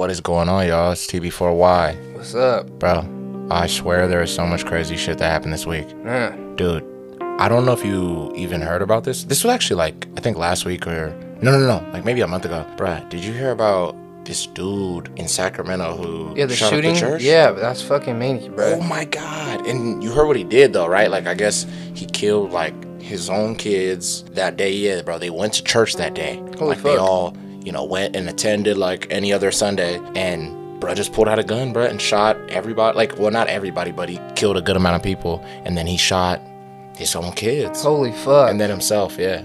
What is going on, y'all? It's TB4Y. What's up? Bro, I swear there is so much crazy shit that happened this week. Yeah. Dude, I don't know if you even heard about this. This was actually like, I think last week or. No, no, no. Like maybe a month ago. Bruh, did you hear about this dude in Sacramento who Yeah, the shooting. church? yeah, that's fucking manic, bro. Oh my god. And you heard what he did though, right? Like I guess he killed like his own kids that day. Yeah, bro. They went to church that day. Holy like they all, you know, went and attended like any other Sunday. And bro just pulled out a gun, bro, and shot everybody. Like, well, not everybody, but he killed a good amount of people. And then he shot his own kids. Holy fuck. And then himself, yeah.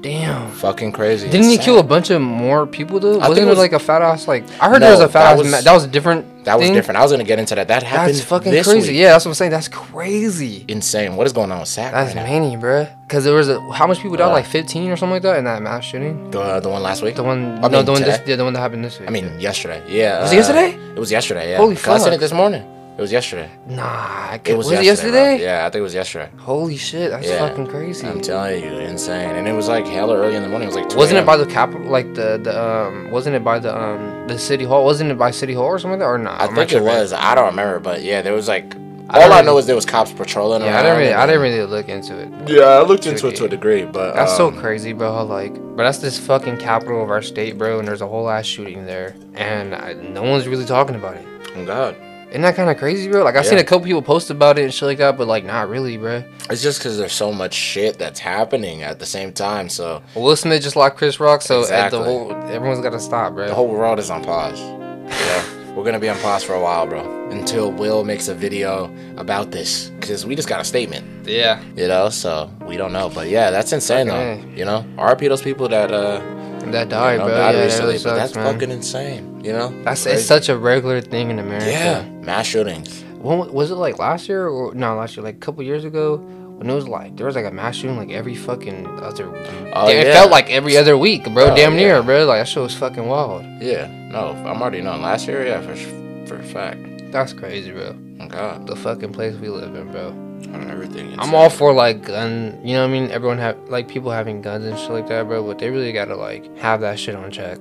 Damn. Fucking crazy. Didn't he Insane. kill a bunch of more people though? I Wasn't it was- like a fat ass like I heard No, there was a fat that ass was- ma- that was a different That was thing? different. I was gonna get into that. That happened. That's fucking crazy. week. Yeah, that's what I'm saying. That's crazy. Insane. What is going on with Sac That's right many, bro. Cause there was a how much people died? Uh, Like 15 or something like that in that mass shooting. The, the one last week? The one, I no, mean, the one, this, yeah, the one that happened this week. I mean, yesterday. Yeah. Was it uh, yesterday? It was yesterday. Yeah. Holy 'Cause I seen it this morning. It was yesterday. nah, I It was, was it yesterday. yesterday? Yeah, I think it was yesterday. Holy shit, that's Yeah. fucking crazy. I'm telling you, insane. And it was like hella early in the morning. It was like 2 Wasn't it by the capital, like the the um? Wasn't it by the um the city hall? Wasn't it by city hall or something like or not? I think it was. I don't remember, but yeah, there was like. All don't I know is there was cops patrolling. Yeah, I didn't really, I didn't really look into it. Yeah, I looked into it to a degree, but That's so um, crazy, bro. How like, but that's this fucking capital of our state, bro, and there's a whole ass shooting there, and I, no one's really talking about it. Oh God, Isn't that kind of crazy, bro? Like I seen Yeah. a couple people post about it and shit like that, but like not really, bro. it's just because there's so much shit that's happening at the same time. So Will Smith just like Chris Rock, so Exactly. the whole everyone's got to stop, bro. the whole world is on pause. Yeah, we're gonna be on pause for a while, bro, until Will makes a video about this, because we just got a statement. yeah, you know so we don't know but yeah that's insane Fucking though you know rp those people that uh that died, you know, bro. died yeah, that recently really but that's man. fucking insane you know That's Crazy. it's such a regular thing in America. yeah mass shootings When, was it like last year or no? Last year, like a couple years ago, when it was like there was like a mass shooting like every fucking other. Oh, It yeah. felt like every other week, bro. Oh, damn near, yeah. bro. Like that shit was fucking wild. yeah no i'm already knowing last year yeah for for a fact That's crazy, bro. god The fucking place we live in, bro. on everything I'm all for like gun. You know what I mean? Everyone have like people having guns and shit like that, bro. But they really gotta like have that shit on check.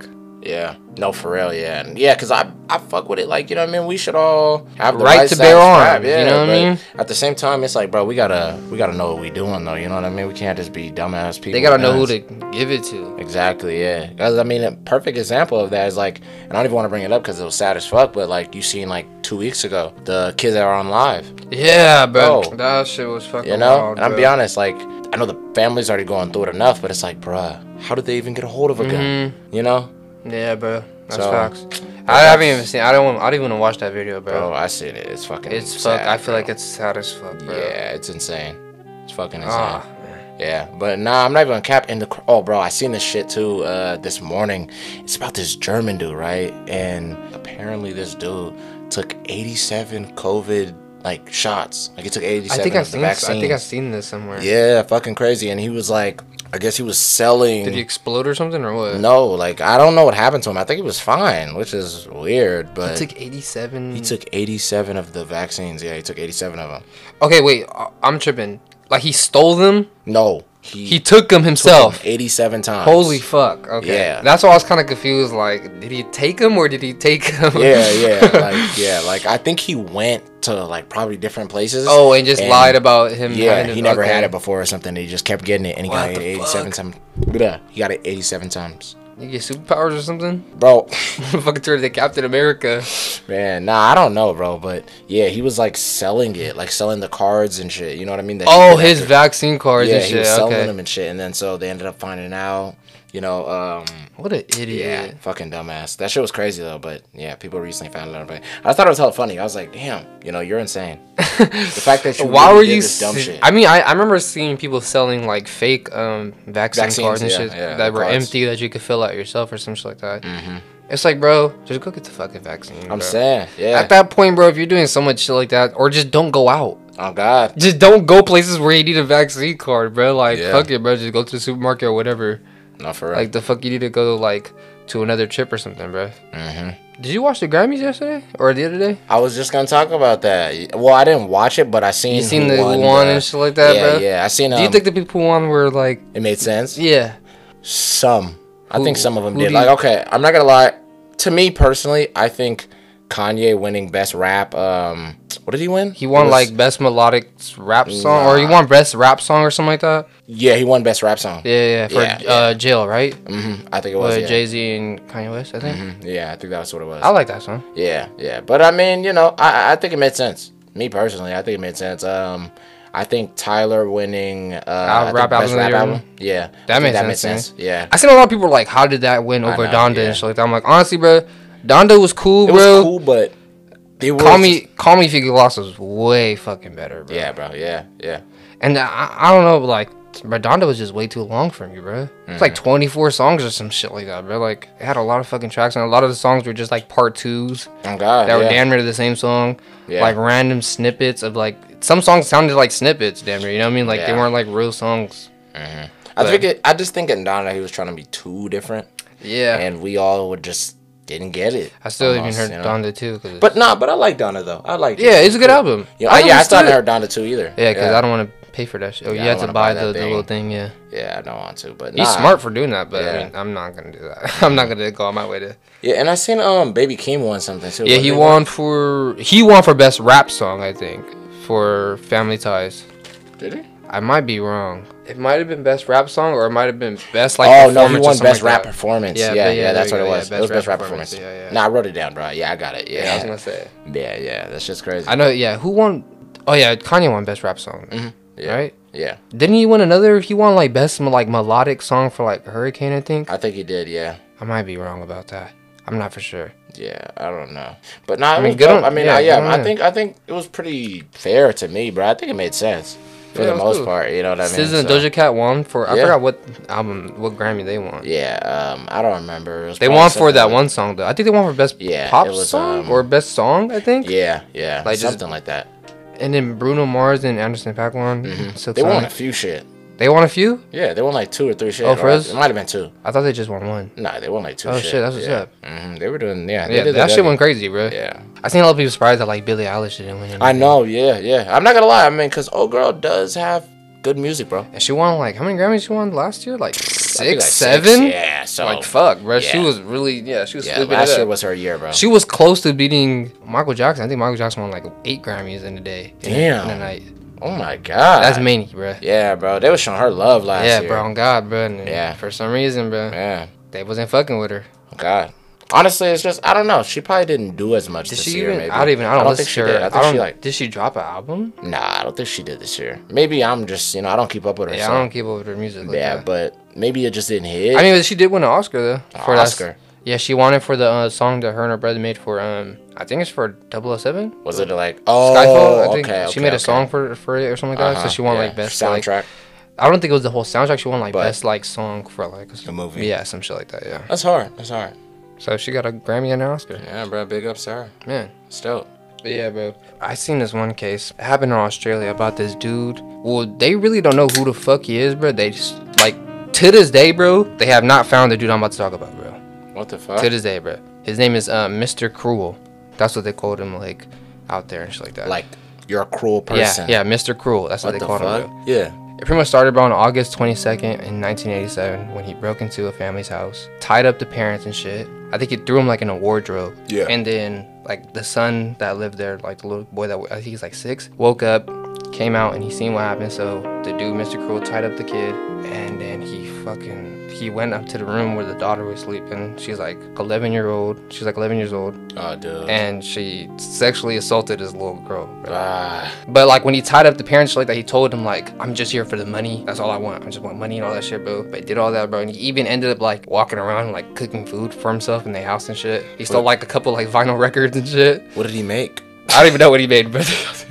Yeah no for real yeah and yeah because i i fuck with it like you know what i mean we should all have the Right right, to bear arms, you know what I mean? at the same time it's like bro we gotta we gotta know what we doing though you know what i mean we can't just be dumbass people They gotta know who to give it to. Exactly, yeah. Because I mean, a perfect example of that is like, and I don't even want to bring it up because it was sad as fuck, but like you seen like two weeks ago, the kids that are on live, Yeah, bro. Bro. That shit was fucking you know. wild, and I'm bro. be honest, like I know the family's already going through it enough, but it's like, bruh, how did they even get a hold of a gun? Mm-hmm. You know, Yeah, bro. That's So, facts. I haven't even seen. I don't. Want, I don't even want to watch that video, bro. bro. I seen it. It's fucking. it's fuck. sad, I feel bro. like it's sad as fuck, bro. Yeah, it's insane. It's fucking insane. Ah. Yeah, but nah, I'm not even gonna cap in the. cr- Oh, bro, I seen this shit too uh, this morning. It's about this German dude, right? And apparently, this dude took 87 COVID like shots. Like he took 87 I think of the. I think I've seen this somewhere. Yeah, fucking crazy. And he was like, I guess he was selling. Did he explode or something or what? No, like I don't know what happened to him. I think he was fine, which is weird. But He took 87. he took 87 of the vaccines. Yeah, he took 87 of them. Okay, wait. I'm tripping. Like he stole them. No, he, He took them took himself. them 87 times. Holy fuck. Okay. Yeah. That's why I was kind of confused. Like, did he take them or did he take them? yeah, yeah, like yeah, like I think he went to like probably different places. Oh, and just And- lied about him. yeah, he never okay. had it before or something. He just kept getting it, and he What got it 87 times. He got it 87 times, You get superpowers or something? bro. Fucking turn into Captain America. Man, nah, I don't know, bro, but yeah, he was like selling it, like selling the cards and shit. You know what I mean? That Oh, his after- vaccine cards yeah, and he was selling Okay. them and shit, and then so they ended up finding out. You know, um, What an yeah, idiot. fucking dumbass. That shit was crazy though, but yeah, people recently found out about it. I thought it was hella funny. I was like, damn, you know, you're insane. the fact that you Why really were you? this dumb shit. I mean, I, I remember seeing people selling like fake um vaccine Vaccines, cards and yeah, shit yeah, that were cards. empty that you could fill out yourself or some shit like that. Mm-hmm. It's like, bro, just go get the fucking vaccine. I'm bro. saying, yeah. At that point, bro, if you're doing so much shit like that, or just don't go out. oh God, Just don't go places where you need a vaccine card, bro. Like, Yeah. fuck it, bro. Just go to the supermarket or whatever. No for real. Like, the fuck you need to go like to another trip or something, bro. hmm Did you watch the Grammys yesterday or the other day? I was just gonna talk about that. Well, I didn't watch it, but I seen You seen who the won one and shit like that, yeah, bro? Yeah, I seen. Um, Do you think the people who won were like, it made sense? yeah? Some. I think some of them did. Like, okay, I'm not gonna lie. to me personally, I think Kanye winning best rap. Um, what did he win? He won was- like best melodic rap song, or he won best rap song or something like that. yeah, he won best rap song. Yeah, yeah, yeah, for Yeah, yeah. Uh, jail, right? hmm I think it was. Yeah. Jay Z and Kanye West, I think. Mhm. Yeah, I think that's what it was. I like that song. Yeah, yeah. But I mean, you know, I I think it made sense. Me personally, I think it made sense. Um, I think Tyler winning uh, think rap album rap album. Yeah, That made that sense made sense. Yeah, I seen a lot of people like, how did that win over know, Donda yeah. and shit like that? I'm like, honestly, bro, Donda was cool, it bro. was cool, but it was Call me, call me if you get lost was way fucking better, bro. Yeah, bro. Yeah, yeah. And I, I don't know, like, bro, Donda was just way too long for me, bro. It's Mm-hmm. like 24 songs or some shit like that, bro. Like, it had a lot of fucking tracks, and a lot of the songs were just like part twos Oh God. that were damn near the same song. Yeah. Like random snippets of like some songs sounded like snippets, damn near. You know what I mean? Like they weren't like real songs. I think it. I just think in Donda he was trying to be too different, Yeah. and we all were just didn't get it. I still almost, even heard you know? Donda too. Cause But nah, but I like Donda though. I like. yeah, it's a good album. Yeah, I, yeah, I still haven't heard Donda too either. Yeah, because I don't want to pay for that shit. Oh, Yeah, you have to buy, buy the, the little thing. Yeah. Yeah, I don't want to, but He's smart for doing that, but Yeah. I mean, I'm not gonna do that. I'm not gonna go on my way to. Yeah, and I seen um Baby Keem won something too. Yeah, he won for he won for best rap song, I think, for Family Ties. Did he? I might be wrong. It might have been best rap song, or it might have been best like. oh no, he won best like rap that. performance. Yeah, Yeah, yeah, yeah, that's what you it was. yeah, it was best best rap rap performance. performance, yeah, yeah. yeah. Nah, I wrote it down, bro. Yeah, I got it. Yeah, I was gonna say. yeah, yeah. That's just crazy. I know. Yeah, who won? Oh yeah, Kanye won best rap song. Mm-hmm. yeah. Right? Yeah, Didn't he win another? He won like best like melodic song for like Hurricane, I think. I think he did. Yeah, I might be wrong about that. I'm not for sure. yeah. I don't know, but nah, I mean, good on- I mean, yeah, yeah, yeah. good I think I think it was pretty fair to me, bro. I think it made sense for Yeah, the most cool. part. You know what I mean? SZA and So- Doja Cat won for I Yeah. forgot what album, what Grammy they won. Yeah, um, I don't remember. They won for that like- one song though. I think they won for best Yeah, pop was, song um, or best song. I think. Yeah, yeah, Like, just- something like that. And then Bruno Mars and Anderson Paak won. Mm-hmm. They won a few shit. They won a few. Yeah, they won like two or three shit. Oh, for us? It might have been two. I thought they just won one. Nah, they won like two. Oh, shit. shit, that's what's yeah. up. hmm They were doing. Yeah, Yeah, did that the shit W. went crazy, bro. Yeah, I seen a lot of people surprised that like Billie Eilish didn't win. I know. Yeah, yeah. I'm not gonna lie. I mean, cause old girl does have good music, bro. And she won like how many Grammys she won last year? Like six, like, seven. Yeah. So Like fuck, bro. She was really yeah. She was yeah, last year was her year, bro. She was close to beating Michael Jackson. I think Michael Jackson won like eight Grammys in a day. Damn. In a night. Oh my god. That's many, bro. Yeah, bro. They was showing her love last Yeah, year. Yeah, bro. On God, bro. And Yeah. For some reason, bro, Yeah. they wasn't fucking with her. God. Honestly, it's just I don't know. She probably didn't do as much Did this she year. even? maybe. I don't even. I don't, think she to her. did. I I think don't. she like. did she drop an album? Nah, I don't think she did this year. Maybe I'm just you know I don't keep up with her. Yeah, so- I don't keep up with her music. Like yeah, that. but maybe it just didn't hit. I mean, she did win an Oscar though. An that s- Oscar. Yeah, she wanted for the uh, song that her and her brother made for um. I think it's for 007. was it like oh Skyfall. I think okay, she okay, made a okay. song for for it or something like that. Uh-huh, So she won yeah. like best like- soundtrack. I don't think it was the whole soundtrack. She won like But- best like song for like The movie. Yeah, some shit like that. Yeah. That's hard. That's hard. So she got a Grammy and an Oscar. Yeah, bro. Big ups to her. Man. It's dope. But yeah, bro. I seen this one case it happened in Australia about this dude. Well, they really don't know who the fuck he is, bro. They just like to this day, bro. They have not found the dude I'm about to talk about, bro. What the fuck? To this day, bro. His name is uh, Mr. Cruel. That's what they called him, like out there and shit like that. Like you're a cruel person. yeah, yeah, Mr. Cruel. That's what, What they the called fuck? him. Bro. Yeah. It pretty much started bro on August 22nd in 1987 when he broke into a family's house, tied up the parents and shit. I think he threw him like in a wardrobe. Yeah. And then like the son that lived there, like the little boy that I think he's like six, woke up, came out and he seen what happened. So the dude, Mr. Cruel, tied up the kid, and then he fucking he went up to the room where the daughter was sleeping. She's like 11 year old. She's like 11 years old, Oh, dude. and she sexually assaulted his little girl. ah, But like when he tied up the parents like that, he told him like, "I'm just here for the money. That's all I want. I just want money and all that shit, bro." But he did all that, bro, and he even ended up like walking around like cooking food for himself in the house and shit. He stole like a couple like vinyl records and shit. what did he make? I don't even know what he made, but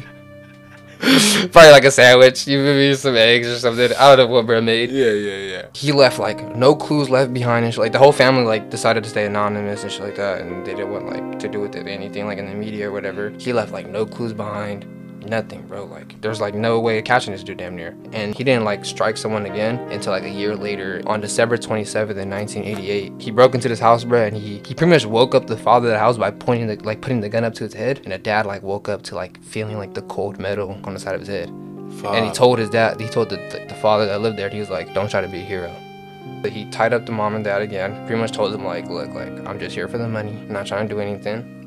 probably like a sandwich. You maybe some eggs or something. I don't know what bro made. Yeah, yeah, yeah. He left like no clues left behind and shit. Like the whole family like decided to stay anonymous and shit like that, and they didn't want like to do with it anything like in the media or whatever. He left like no clues behind. Nothing, bro. Like, there's like no way of catching this dude damn near. And he didn't like strike someone again until like a year later on December 27th in 1988. He broke into this house, bro, and he, he pretty much woke up the father of the house by pointing the, like putting the gun up to his head. And the dad like woke up to like feeling like the cold metal on the side of his head. Fuck. And he told his dad, he told the, the, the father that lived there, he was like, don't try to be a hero. He tied up the mom and dad again. Pretty much told them like, look, like I'm just here for the money. I'm not trying to do anything.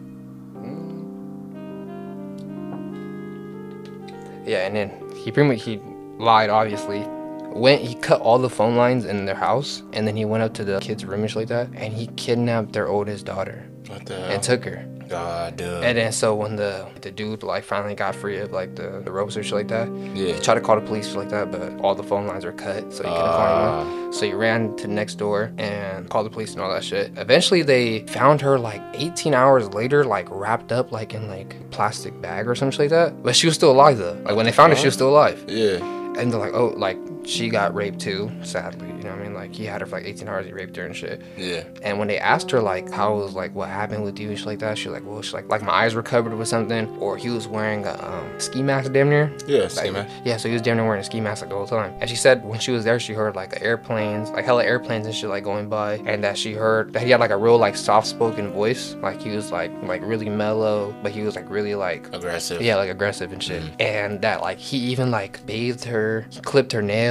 Yeah, and then he pretty much he lied obviously. Went he cut all the phone lines in their house and then he went up to the kids' room and shit like that and he kidnapped their oldest daughter? And took her. God, dude. And then so when the the dude like finally got free of like the, the ropes or shit like that, yeah. he tried to call the police like that, but all the phone lines were cut, so he couldn't find him. Ah. So he ran to the next door and called the police and all that shit. Eventually, they found her like 18 hours later, like wrapped up like in like plastic bag or something like that. But she was still alive though. Like when they found her, she was still alive. Yeah. And they're like, oh, like she got raped too. Sadly, you know what I mean? Like he had her for like 18 hours. He raped her and shit. Yeah. And when they asked her like how was like what happened with you and shit like that, she was like, well, she's like like my eyes were covered with something, or he was wearing a um, ski mask damn near. Yeah. Like, See, man. Yeah, so he was damn near wearing a ski mask like the whole time. And she said when she was there, she heard like airplanes, like hella airplanes and shit like going by, and that she heard that he had like a real like soft-spoken voice, like he was like like really mellow, but he was like really like Aggressive. yeah, like aggressive and shit. And that like he even like bathed her, he clipped her nails,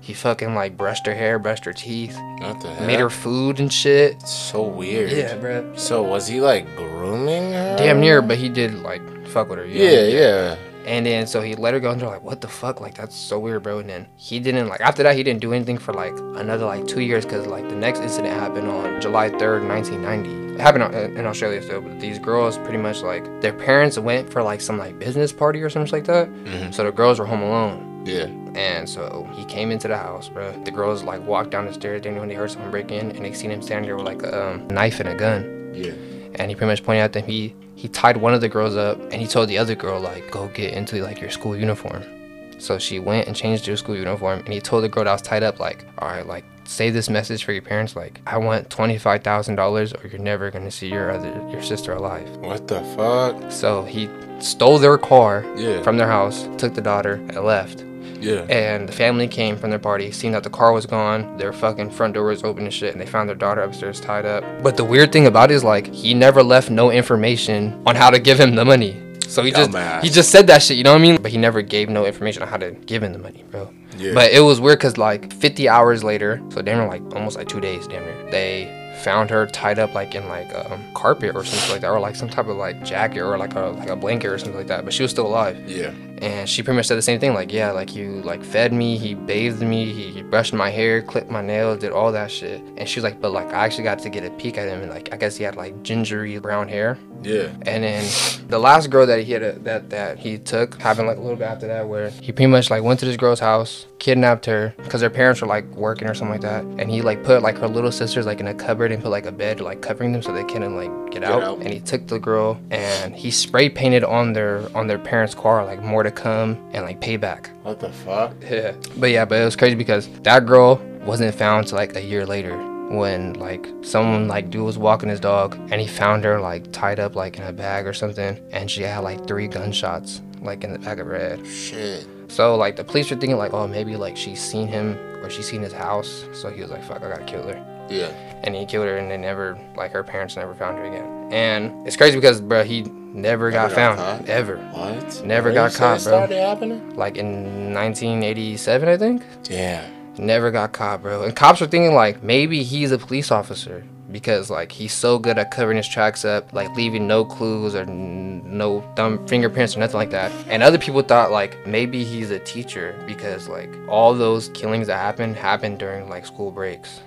he fucking like brushed her hair, brushed her teeth, What the hell? made her food and shit. so weird. Yeah, bro. So was he like grooming her? Damn near, but he did like fuck with her. you know? Yeah, yeah. And then so he let her go and they're like, what the fuck? Like that's so weird, bro. And then he didn't like after that he didn't do anything for like another like two years because like the next incident happened on July 3rd, 1990. It happened on- in Australia still, but these girls pretty much like their parents went for like some like business party or something like that. Mhm. So the girls were home alone. Yeah. And so he came into the house, bro. The girls like walked down the stairs. Then when they heard someone break in, and they seen him standing there with like a um, knife and a gun Yeah. and he pretty much pointed out that he he tied one of the girls up and he told the other girl like go get into like your school uniform so she went and changed her school uniform and he told the girl that was tied up like all right like say this message for your parents like i want $25000 or you're never gonna see your other your sister alive What the fuck? so he stole their car Yeah. from their house took the daughter and left yeah. and the family came from their party, seen that the car was gone, their fucking front door was open and shit, and they found their daughter upstairs tied up. But the weird thing about it is like he never left no information on how to give him the money. So he just he just said that shit, you know what I mean? But he never gave no information on how to give him the money, bro. Yeah. But it was weird because like 50 hours later, so damn near like almost like two days, damn near, they found her tied up like in like um, carpet or something like that, or like some type of like jacket or like a like a blanket or something like that. But she was still alive yeah. And she pretty much said the same thing like yeah like you like fed me he bathed me he brushed my hair clipped my nails did all that shit and she was like but like i actually got to get a peek at him and like i guess he had like gingery brown hair Yeah. and then the last girl that he had a, that that he took happened like a little bit after that where he pretty much like went to this girl's house kidnapped her because her parents were like working or something like that and he like put like her little sisters like in a cupboard and put like a bed like covering them so they couldn't like get, Get out. out. and he took the girl and he spray painted on their on their parents car like more to come and like payback What the fuck? yeah but yeah but it was crazy because that girl wasn't found till like a year later when like someone like dude was walking his dog and he found her like tied up like in a bag or something and she had like three gunshots like in the back of her head Shit. so like the police were thinking like oh maybe like she's seen him or she's seen his house so he was like fuck i gotta kill her Yeah. and he killed her and they never like her parents never found her again and it's crazy because bro he never got got found caught? ever What? Never got caught, bro. Started happening? like in 1987 i think Damn. Never got caught, bro. And cops were thinking like maybe he's a police officer because like he's so good at covering his tracks up, like leaving no clues or n- no thumb fingerprints or nothing like that. And other people thought like maybe he's a teacher because like all those killings that happened happened during like school breaks.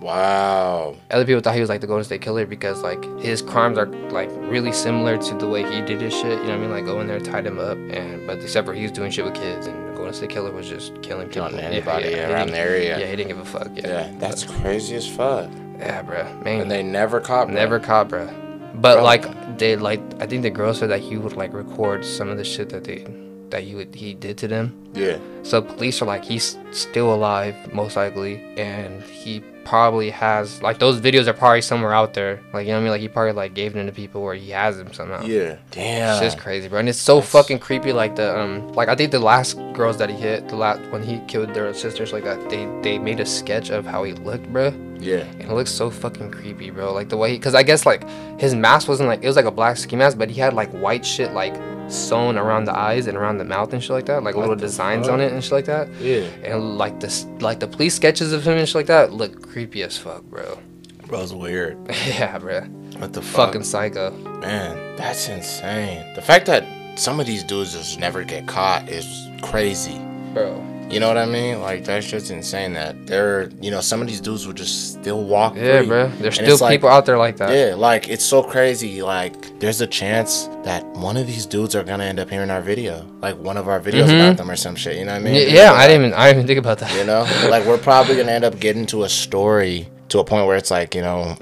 Wow. Other people thought he was like the Golden State Killer because like his crimes are like really similar to the way he did his shit. You know what I mean? Like go in there, tied him up, and but except for he was doing shit with kids, and the Golden State Killer was just killing people. Killing anybody yeah, he around the area. Yeah, he didn't give a fuck. Yeah, Yeah. That's crazy as fuck. yeah, bro. Man, And they never caught. bro. never caught, bro. But Bro. like they like, I think the girl said that he would like record some of the shit that they that he would he did to them. Yeah. So police are like, he's still alive, most likely, and he probably has like those videos are probably somewhere out there. Like you know what I mean? Like he probably like gave them to people or he has them somehow. Yeah. Damn. It's just crazy, bro. And it's so fucking creepy. Like the um, like I think the last girls that he hit, the last when he killed their sisters, like that, they they made a sketch of how he looked, bro. Yeah. And it looks so fucking creepy, bro. Like the way, he, because I guess like his mask wasn't like it was like a black ski mask, but he had like white shit like sewn around the eyes and around the mouth and shit like that, like little designs fuck? on it and shit like that. Yeah. And like this, like the police sketches of him and shit like that look creepy as fuck, bro. Bro's weird. yeah, bro. What the fuck? Fucking psycho. Man, that's insane. The fact that some of these dudes just never get caught is crazy. Bro. You know what I mean? Like that's just insane that they're you know some of these dudes will just still walk. Yeah, free. bro. There's And still it's like- people out there like that. Yeah, like it's so crazy. Like there's a chance that one of these dudes are gonna end up hearing our video, like one of our videos Mhm. about them or some shit. You know what I mean? Y- yeah, like- I didn't even I didn't even think about that. You know, like we're probably gonna end up getting to a story to a point where it's like you know,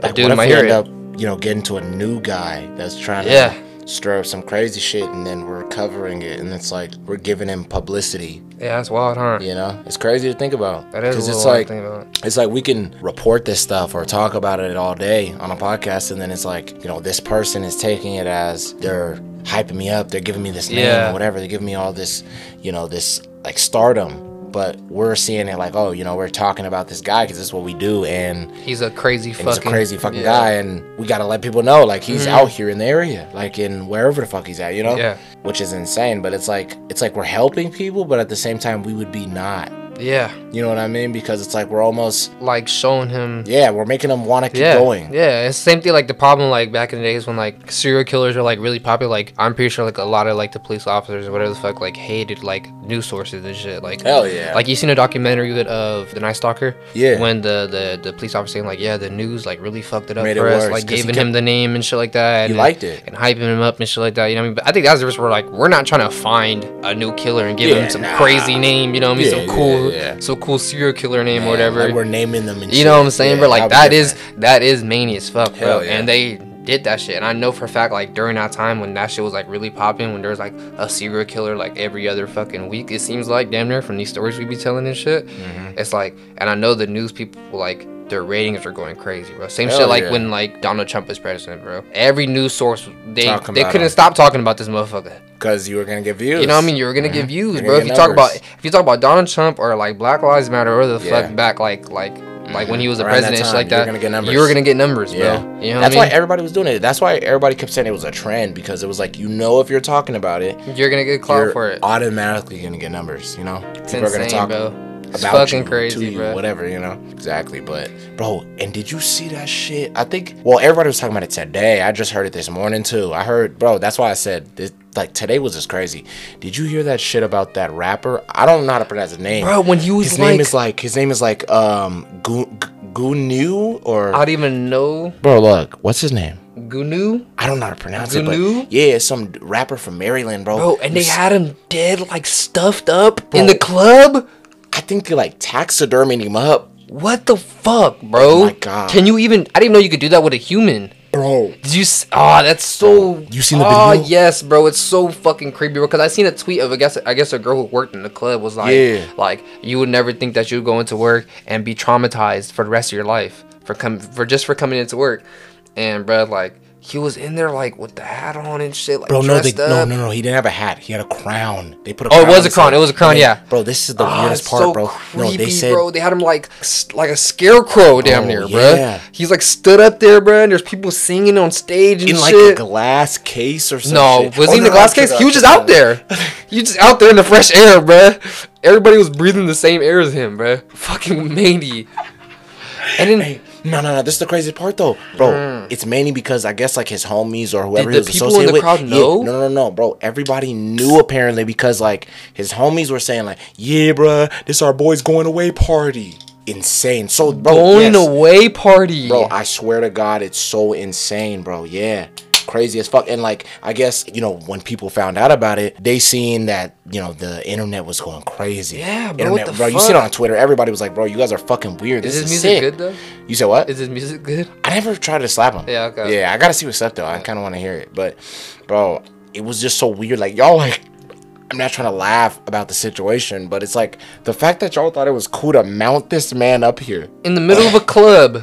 like dude what if we end it. up you know getting to a new guy that's trying Yeah. to stir up some crazy shit, and then we're covering it, and it's like we're giving him publicity. Yeah, that's wild, huh? You know, it's crazy to think about. That is a it's like to think about. it's like we can report this stuff or talk about it all day on a podcast, and then it's like you know this person is taking it as they're hyping me up, they're giving me this name Yeah. or whatever, they're giving me all this, you know, this like stardom. But we're seeing it like, oh, you know, we're talking about this guy because this is what we do, and, He's a crazy and fucking he's a crazy fucking yeah. guy, and we gotta let people know like he's Mhm. out here in the area, like in wherever the fuck he's at, you know, Yeah. which is insane. But it's like it's like we're helping people, but at the same time we would be not. Yeah. You know what I mean? Because it's like we're almost Like showing him yeah, we're making him want to keep yeah, going. Yeah, it's the same thing like the problem like back in the days when like serial killers are like really popular. Like I'm pretty sure like a lot of like the police officers or whatever the fuck like hated like news sources and shit. Like Hell yeah. Like you seen a documentary of the Night Stalker? Yeah. When the the the police officer saying like yeah the news like really fucked it up Made it for us worse, like giving him the name and shit like that. He and, liked it. and hyping him up and shit like that. You know what I mean? But I think that's the risk where like we're not trying to find a new killer and give Yeah, him some nah. crazy name. You know what I mean? Yeah, some cool yeah. some cool serial killer name Man, or whatever. Like we're naming them and You shit. know what I'm saying, Yeah, bro? Like that is that is mania as fuck, bro. Yeah. And they did that shit, and I know for a fact, like during that time when that shit was like really popping, when there was like a serial killer like every other fucking week, it seems like damn near from these stories we be telling and shit. Mm-hmm. It's like, and I know the news people like their ratings are going crazy, bro. Same Hell shit like yeah. when like Donald Trump was president, bro. Every news source they Talking they couldn't him. stop talking about this motherfucker. because you were gonna get views. You know what I mean? You were gonna mm-hmm. get views, You're bro. If you get talk about if you talk about Donald Trump or like Black Lives mm-hmm. Matter or the Yeah. fuck back like like like when he was a Around that president, shit time, like you were that. gonna get numbers. You were gonna get numbers, bro. Yeah, You know that's what why I mean? everybody was doing it. That's why everybody kept saying it was a trend because it was like you know if you're talking about it, You're gonna get clout for it. automatically gonna get numbers. You know, It's insane, are gonna talk. bro. It's about fucking you, crazy, to you, bro. whatever, you know. Exactly, but bro, and did you see that shit? I think well, everybody was talking about it today. I just heard it this morning too. I heard, bro. That's why I said this. Like today was just crazy. Did you hear that shit about that rapper? I don't know how to pronounce his name. Bro, when he was his like, name is like his name is like um Gu- Gu- Gunu or I don't even know bro. Look, what's his name? Goonew, I don't know how to pronounce Goonew? it, but yeah, some rapper from Maryland, bro. bro, and they had him dead, like stuffed up Bro. in the club. I think they like taxidermied him up, What the fuck, bro? Oh my God. Can you even? I didn't even know you could do that with a human. bro. Did you? s- Oh, that's so. You seen the video? oh, video? yes, bro. It's so fucking creepy, bro. Because I seen a tweet of I guess I guess a girl who worked in the club was like, Yeah. like you would never think that you would go into work and be traumatized for the rest of your life for come for just for coming into work, and bro, like he was in there like with the hat on and shit, like Bro, no, they, dressed no, no, no. He didn't have a hat. He had a crown. They put a. Oh, it was a crown. head. It was a crown, And yeah. Bro, this is the Ah, weirdest it's part, so bro. no, they said, bro. They had him like like a scarecrow damn Oh, near, bro. yeah. He's like stood up there, bro. And there's people singing on stage and in like a glass case or something. No, was he in the glass case? He was just out there. He was just out there in the fresh air, bro. Everybody was breathing the same air as him, bro. Fucking mandy. And then Hey, no, no, no. This is the crazy part, though, bro. It's mainly because I guess like his homies or whoever Mm. Did he was the people in associated the with. crowd Yeah, no, no, no, bro. Everybody knew apparently because like his homies were saying like, "Yeah, bro, this our boys going away party." Insane. So, bro, going yes. away party. Bro, I swear to God, it's so insane, bro. Yeah. Crazy as fuck. And like, I guess, you know, when people found out about it, they seen that, you know, the internet was going crazy. Yeah, bro, Internet, bro, you see it on Twitter. Everybody was like, bro, you guys are fucking weird. This is is, music sick. good though? You said what? Is his music good? I never tried to slap him. Yeah, okay. Yeah, I gotta see what's up though. I kind of want to hear it, but bro, it was just so weird. Like y'all, like, I'm not trying to laugh about the situation, but it's like the fact that y'all thought it was cool to mount this man up here. In the middle of a club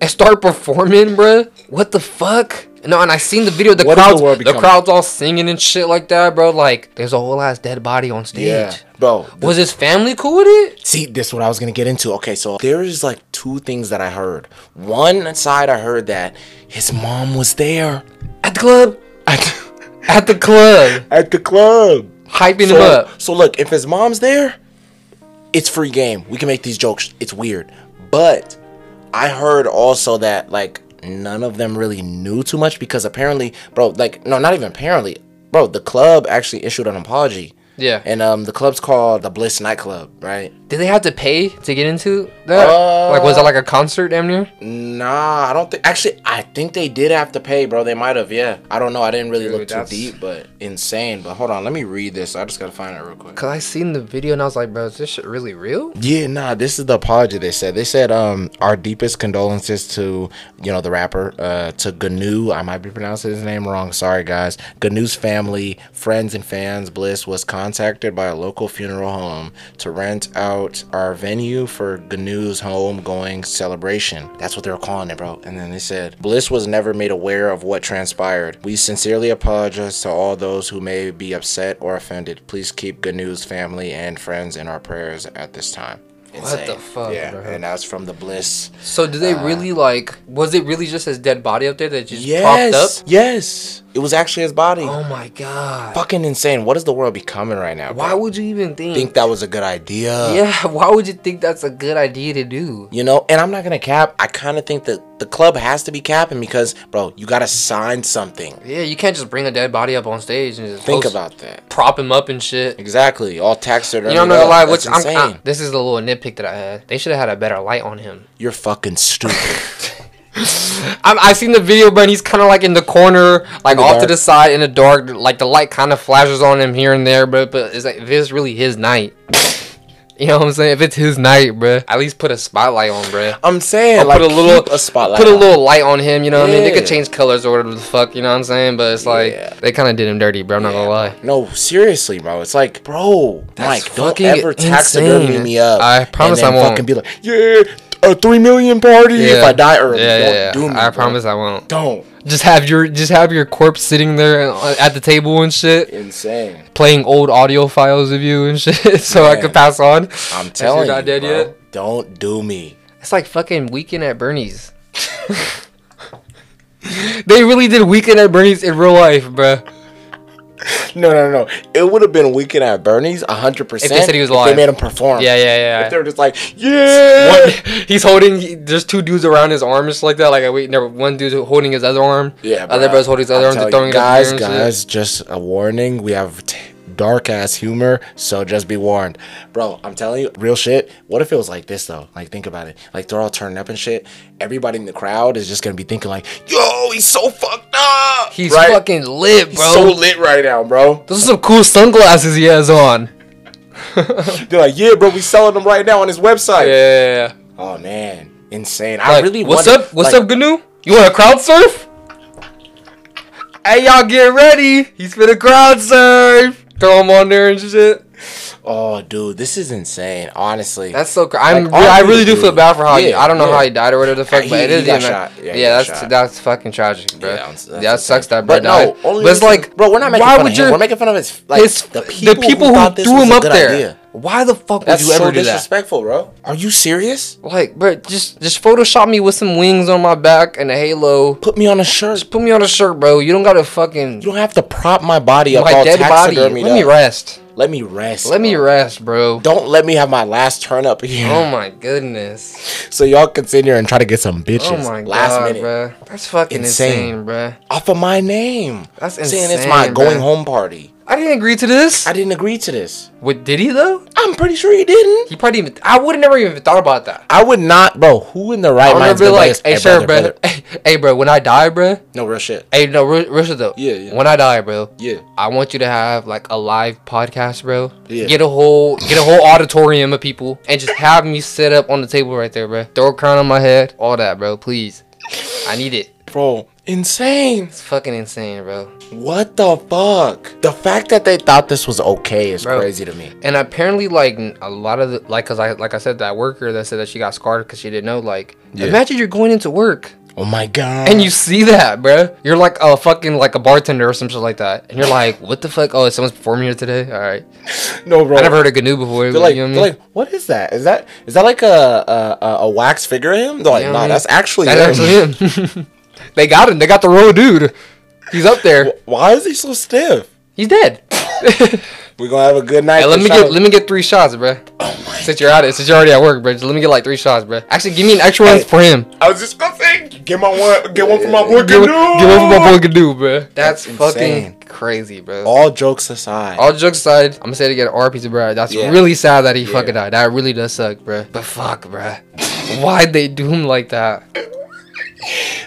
and start performing, bruh. What the fuck? No, and I seen the video. The What the crowds, world the, crowds all singing and shit like that, bro. Like, there's a whole ass dead body on stage. Yeah, bro. the- Was his family cool with it? See, this is what I was gonna get into. Okay, so there's like two things that I heard. One side, I heard that his mom was there. At the club? At the club, at the club. hyping So, him up. so look, if his mom's there, it's free game. We can make these jokes. It's weird, but I heard also that like none of them really knew too much because apparently, bro, like no, not even apparently, bro. The club actually issued an apology. Yeah. And um, the club's called the Bliss Nightclub, right? Did they have to pay to get into that? Uh, like, was that like a concert, damn near? Nah, I don't think. Actually, I think they did have to pay, bro. They might have. Yeah, I don't know. I didn't really Dude, look too deep, but insane. But hold on, let me read this. I just gotta find it real quick. Cause I seen the video and I was like, bro, is this shit really real? Yeah, nah, this is the apology they said. They said um our deepest condolences to, you know, the rapper, uh to Goonew. I might be pronouncing his name wrong. Sorry guys. Goonew's family, friends and fans, Bliss was contacted by a local funeral home to rent out our venue for Goonew's homegoing celebration. That's what they were calling it, bro. And then they said Bliss was never made aware of what transpired. We sincerely apologize to all those who may be upset or offended. Please keep Goonew's family and friends in our prayers at this time. What the fuck, Yeah, bro? and that's from the Bliss. So did they Uh, really like? Was it really just his dead body up there that just Yes, propped up? yes, it was actually his body. Oh my god! Fucking insane. What is the world becoming right now? Why bro? would you even think? think that was a good idea? yeah, why would you think that's a good idea to do? You know, and I'm not gonna cap. I kind of think that the club has to be capping because, bro, you gotta sign something. Yeah, you can't just bring a dead body up on stage and just Think about that. prop him up and shit. Exactly. All taxidermy. You know, I'm not gonna lie. Which I'm. I- this is a little nitpick that I had. They should have had a better light on him. You're fucking stupid. I'm, I seen the video, but he's kind of like in the corner, like the off to the side in the dark. Like the light kind of flashes on him here and there, but but it's like it's really his night, you know what I'm saying? If it's his night, bruh, at least put a spotlight on, bruh. I'm saying, Or like, put a little keep a spotlight. Put a little light on him, you know what I mean? They could change colors or whatever the fuck, you know what I'm saying? But it's like Yeah. they kind of did him dirty, bro. I'm not gonna lie. No, seriously, bro. It's like, bro, That's Mike, don't fucking ever taxidermy me up. I promise and I won't. Fucking be like, yeah, a three million party if I die early. Yeah, don't yeah, yeah. do me. I bro. promise I won't. Don't. Just have your just have your corpse sitting there uh, at the table and shit, Insane. playing old audio files of you and shit, so I could pass on. I'm telling not you, dead bro, yet? Don't do me. It's like fucking Weekend at Bernie's. they really did Weekend at Bernie's in real life, bruh. No, no, no. It would have been Weekend at Bernie's, hundred percent. If they said he was They made him perform. Yeah, yeah, yeah. If they're just like, yeah. One, he's holding. he- There's two dudes around his arm, just like that. Like wait, never. One dude's holding his other arm. Yeah, Other bruh. bro's holding his other arm, throwing guys, in the air and shit. guys. Just a warning. We have t- dark ass humor, so just be warned, bro. I'm telling you, real shit. What if it was like this though? Like, think about it. Like they're all turning up and shit. Everybody in the crowd is just gonna be thinking like, "Yo, he's so fucked up." He's right? fucking lit, He's bro. so lit right now, bro. Those are some cool sunglasses he has on. They're like, "Yeah, bro, we selling them right now on his website." Yeah. Oh man, insane. I really. what's wonder- up? What's like, up, Goonew? You want to crowd surf? Hey, y'all get ready. He's finna crowd surf. Throw him on there and shit. Oh, dude, this is insane. Honestly, That's so crazy. I'm. Like, re- I really do honestly, feel bad for how. he, yeah, I don't know yeah. how he died or whatever the fuck, He- but it he is. got yeah, shot. Yeah, he yeah, got that's shot. that's fucking tragic, bro. Yeah, Yeah, that's- that's that sucks insane. that bro But no, died. only but it's like, bro, we're not making why fun would of him. We're making fun of his like his the the people, people, who, who, threw him up there? idea. Why the fuck would That's you ever so do that? That's disrespectful, bro. Are you serious? Like, bro, just just Photoshop me with some wings on my back and a halo. Put me on a shirt. Put me on a shirt, bro. You don't gotta fucking You don't have to prop my body up my all dead body. Let me rest. Let me rest. Let me rest, bro. Don't let me have my last turn up here. Oh my goodness. so y'all can sit here and try to get some bitches Oh my last god, minute bro. That's fucking Insane. insane, bro. off of my name. That's Saying it's insane, my going home party. I didn't agree to this. I didn't agree to this. What did he though? I'm pretty sure he didn't. He probably even. I would have never even thought about that. I would not, bro. Who in the right mind have like, "Hey, sir, brother, bro. brother." Hey, hey, bro. When I die, bro. No real shit. Hey, no, real, real shit though. Yeah, yeah. When I die, bro. Yeah. I want you to have like a live podcast, bro. Yeah. Get a whole get a whole auditorium of people and just have me sit up on the table right there, bro. Throw a crown on my head, all that, bro. Please, I need it. Bro, insane. It's fucking insane, bro. What the fuck? The fact that they thought this was okay is Bro. crazy to me. And apparently, like a lot of the like, cause I like I said that worker that said that she got scarred because she didn't know. Like, Yeah. imagine you're going into work Oh my god. and you see that, bro. You're like a fucking like a bartender or some shit like that, and you're like, what the fuck? Oh, someone's performing here today. All right. no, bro. I never heard of Goonew before. They're like, you know what they're mean? like, what is that? Is that is that like a a, a, wax figure of him? They're like, You know nah, what I mean? that's actually That's him. actually him. they got him. They got the real dude. He's up there. Why is he so stiff? He's dead. We're gonna have a good night. Hey, let me get let me get three shots, bro. Oh my Since you're at it, since you're already at work, bro, just let me get like three shots, bro. Actually, give me an extra one for him. I was just gonna say, get my one, get one for my boy. Give, Canoe. give one for my boy Canoe, bro. That's, That's fucking insane. crazy, bro. All jokes aside, All jokes aside, I'm gonna say it again. RP to bro. That's Yeah. really sad that he Yeah. fucking died. That really does suck, bro. But fuck, bro. Why'd they do him like that?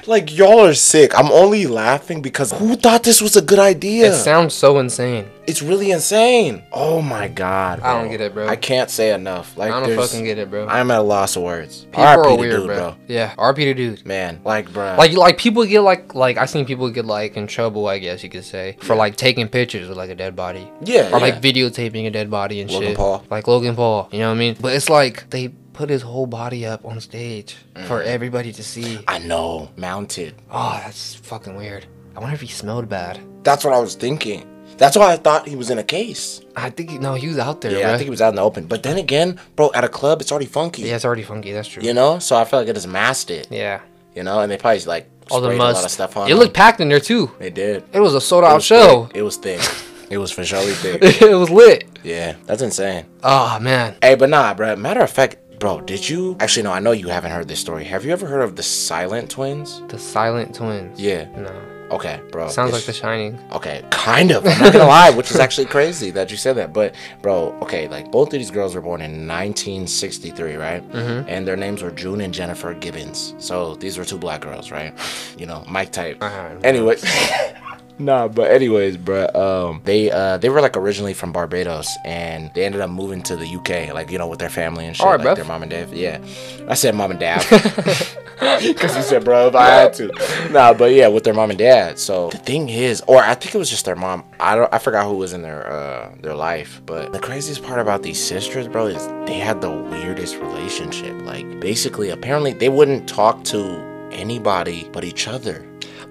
Like y'all are sick. I'm only laughing because who thought this was a good idea? It sounds so insane. it's really insane. Oh my god, I don't get it, bro. I can't say enough. Like I don't fucking get it, bro. I'm at a loss of words. People RIP are to weird, dude, bro. Yeah, RP to dude. Man, like, bro. Like, like people get like, like I seen people get like in trouble, I guess you could say, for Yeah. like taking pictures of like a dead body. yeah, or like videotaping a dead body and Logan shit. Paul. Like Logan Paul, you know what I mean? But it's like they put his whole body up on stage for Mm-hmm. everybody to see. I know, mounted. Oh, that's fucking weird. I wonder if he smelled bad. That's what I was thinking. That's why I thought he was in a case. I think he- no, he was out there. Yeah, I think he was out in the open. But then again, bro, at a club, it's already funky. yeah, it's already funky. That's true. You know, so I feel like it just masked it. Yeah, You know, and they probably like all the sprayed a lot of stuff on. It looked packed in there too. It did. It was a sold out show. thick. It was thick. it was for surely thick. it was lit. Yeah, that's insane. Oh man. Hey, but nah, bro. Matter of fact, bro, did you actually? No, I know you haven't heard this story. Have you ever heard of the Silent Twins? The Silent Twins. Yeah. No. Okay, bro. Sounds like The Shining. Okay, kind of. I'm not gonna lie, which is actually crazy that you said that. But, bro, okay, like both of these girls were born in 1963, right? Mm-hmm. And their names were June and Jennifer Gibbons. So these were two black girls, right? You know, Mike type. Uh-huh. Anyways. Nah, but anyways, bruh, um, they uh they were like originally from Barbados and they ended up moving to the UK, like you know, with their family and shit, Alright, like bruv. their mom and dad. Yeah, I said mom and dad because you said bro if I had to. Nah, but yeah, with their mom and dad. So the thing is, or I think it was just their mom. I don't, I forgot who was in their uh their life. But the craziest part about these sisters, bro, is they had the weirdest relationship. Like basically, apparently, they wouldn't talk to anybody but each other.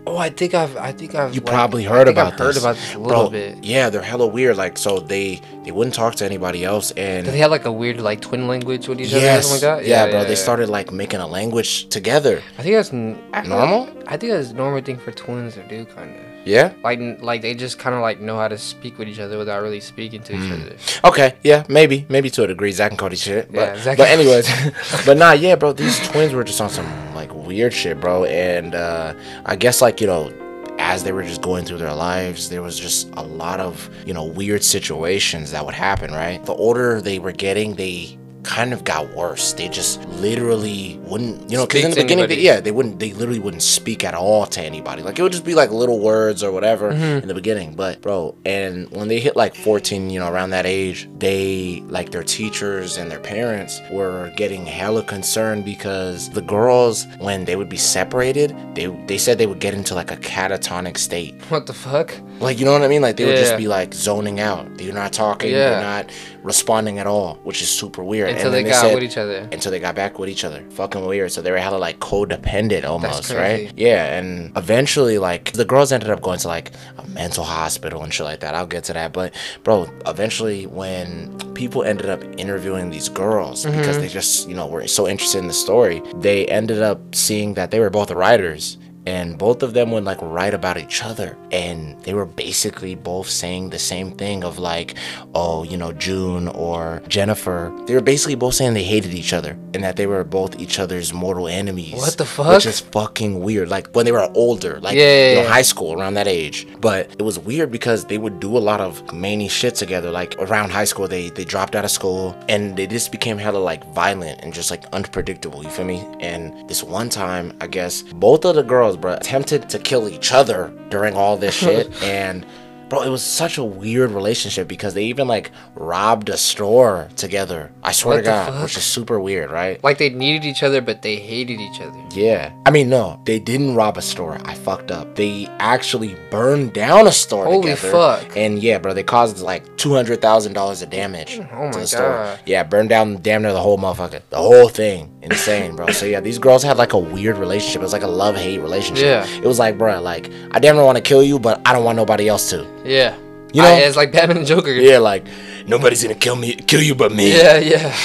Oh, I think I've, I think I've. You like, probably heard about I've heard about this a little Bro, bit. Yeah, they're hella weird. Like, so they they wouldn't talk to anybody else, and they had like a weird like twin language with each other yes, something like that? yeah, bro. They started like making a language together. I think that's n- I feel like- Normal? I think that's a normal thing for twins to do, kind of. Yeah. Like, like they just kind of like know how to speak with each other without really speaking to Hmm. each other. Okay. Yeah. Maybe. Maybe to a degree. Zack and Cody shit. But, Yeah, Zack but anyways. but nah. Yeah, bro. These twins were just on some like weird shit, bro. And uh I guess like you know. As they were just going through their lives, there was just a lot of, you know, weird situations that would happen, right? The older they were getting, they kind of got worse. They just literally wouldn't, you know, because in the beginning, they, yeah, they wouldn't, they literally wouldn't speak at all to anybody. Like it would just be like little words or whatever Mm-hmm. in the beginning. But bro, and when they hit like 14, you know, around that age, they like their teachers and their parents were getting hella concerned because the girls, when they would be separated, they they said they would get into like a catatonic state. What the fuck? Like you know what I mean? Like they would just be like zoning out. They're not talking. Yeah. They're not responding at all, which is super weird. Until and they then got said- with each other. until they got back with each other. Fucking weird. So they were hella like codependent almost, right? Yeah, and eventually like the girls ended up going to like a mental hospital and shit like that. I'll get to that. But bro, eventually when people ended up interviewing these girls because mm-hmm. they just, you know, were so interested in the story, they ended up seeing that they were both writers and both of them would like write about each other. And they were basically both saying the same thing of like oh you know june or jennifer. They were basically both saying they hated each other and that they were both each other's mortal enemies. What the fuck? which is fucking weird. Like when they were older like Yeah, you know high school around that age. But it was weird because they would do a lot of many shit together. Like around high school they they dropped out of school and they just became hella like violent and just like unpredictable you feel me? And this one time i guess both of the girls bro attempted to kill each other during all this shit and Bro, it was such a weird relationship because they even like robbed a store together. I swear What to God, fuck? which is super weird, right? Like they needed each other, but they hated each other. Yeah. I mean, no, they didn't rob a store. I fucked up. They actually burned down a store Holy together. fuck. And yeah, bro, they caused like two hundred thousand dollars of damage Oh to the store. God. Yeah, burned down damn near the whole motherfucker, the whole thing. Insane, bro. So yeah, these girls had like a weird relationship. It was like a love hate relationship. Yeah. It was like, bro, like I damn near want to kill you, but I don't want nobody else to. Yeah. You know? I- it's like Batman and Joker. Yeah, like nobody's gonna kill me, kill you but me. Yeah, yeah.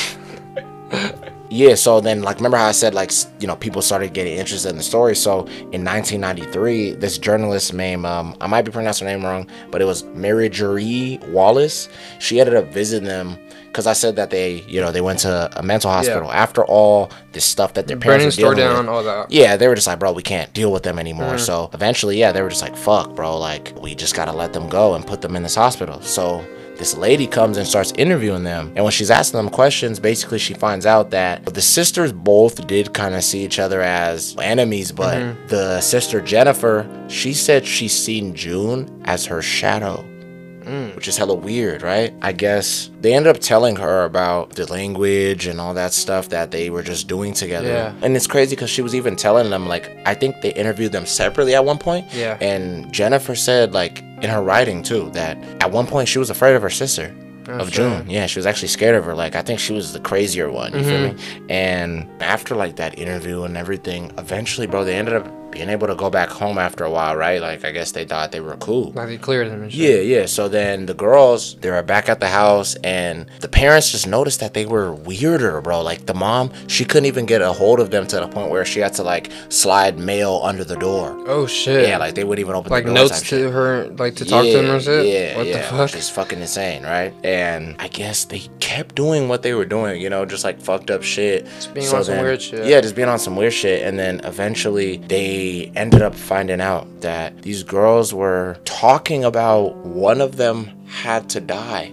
Yeah, so then like remember how I said like you know people started getting interested in the story. So in 1993, this journalist named um, I might be pronouncing her name wrong, but it was Marjorie Wallace. She ended up visiting them because I said that they you know they went to a mental hospital after all this stuff that their parents Burning were store dealing down, with. all that. Yeah, they were just like, bro, we can't deal with them anymore. Mm. So eventually, yeah, they were just like, fuck, bro, like we just gotta let them go and put them in this hospital. So this lady comes and starts interviewing them, and when she's asking them questions, basically she finds out that the sisters both did kind of see each other as enemies, but Mm-hmm. the sister Jennifer, she said she's seen June as her shadow Mm. which is hella weird, right? I guess they ended up telling her about the language and all that stuff that they were just doing together. Yeah. And it's crazy because she was even telling them, like, I think they interviewed them separately at one point. Yeah. And Jennifer said, like, in her writing too, that at one point she was afraid of her sister. Oh, of sure. June. Yeah, she was actually scared of her. Like, I think she was the crazier one. You feel me? Mm-hmm. And after like that interview and everything, eventually, bro, they ended up being able to go back home after a while, right? Like, I guess they thought they were cool. Like they cleared them and shit. Yeah, yeah. So then the girls, they were back at the house, and the parents just noticed that they were weirder, bro. Like the mom, she couldn't even get a hold of them to the point where she had to like slide mail under the door. Oh shit. Yeah, like they wouldn't even open like the notes shit. to her, like to talk to them or shit. Yeah, What yeah, the fuck? Is fucking insane, right? And I guess they kept doing what they were doing, you know, just like fucked up shit. Just being on some weird shit. Yeah, just being on some weird shit. And then eventually they ended up finding out that these girls were talking about one of them had to die.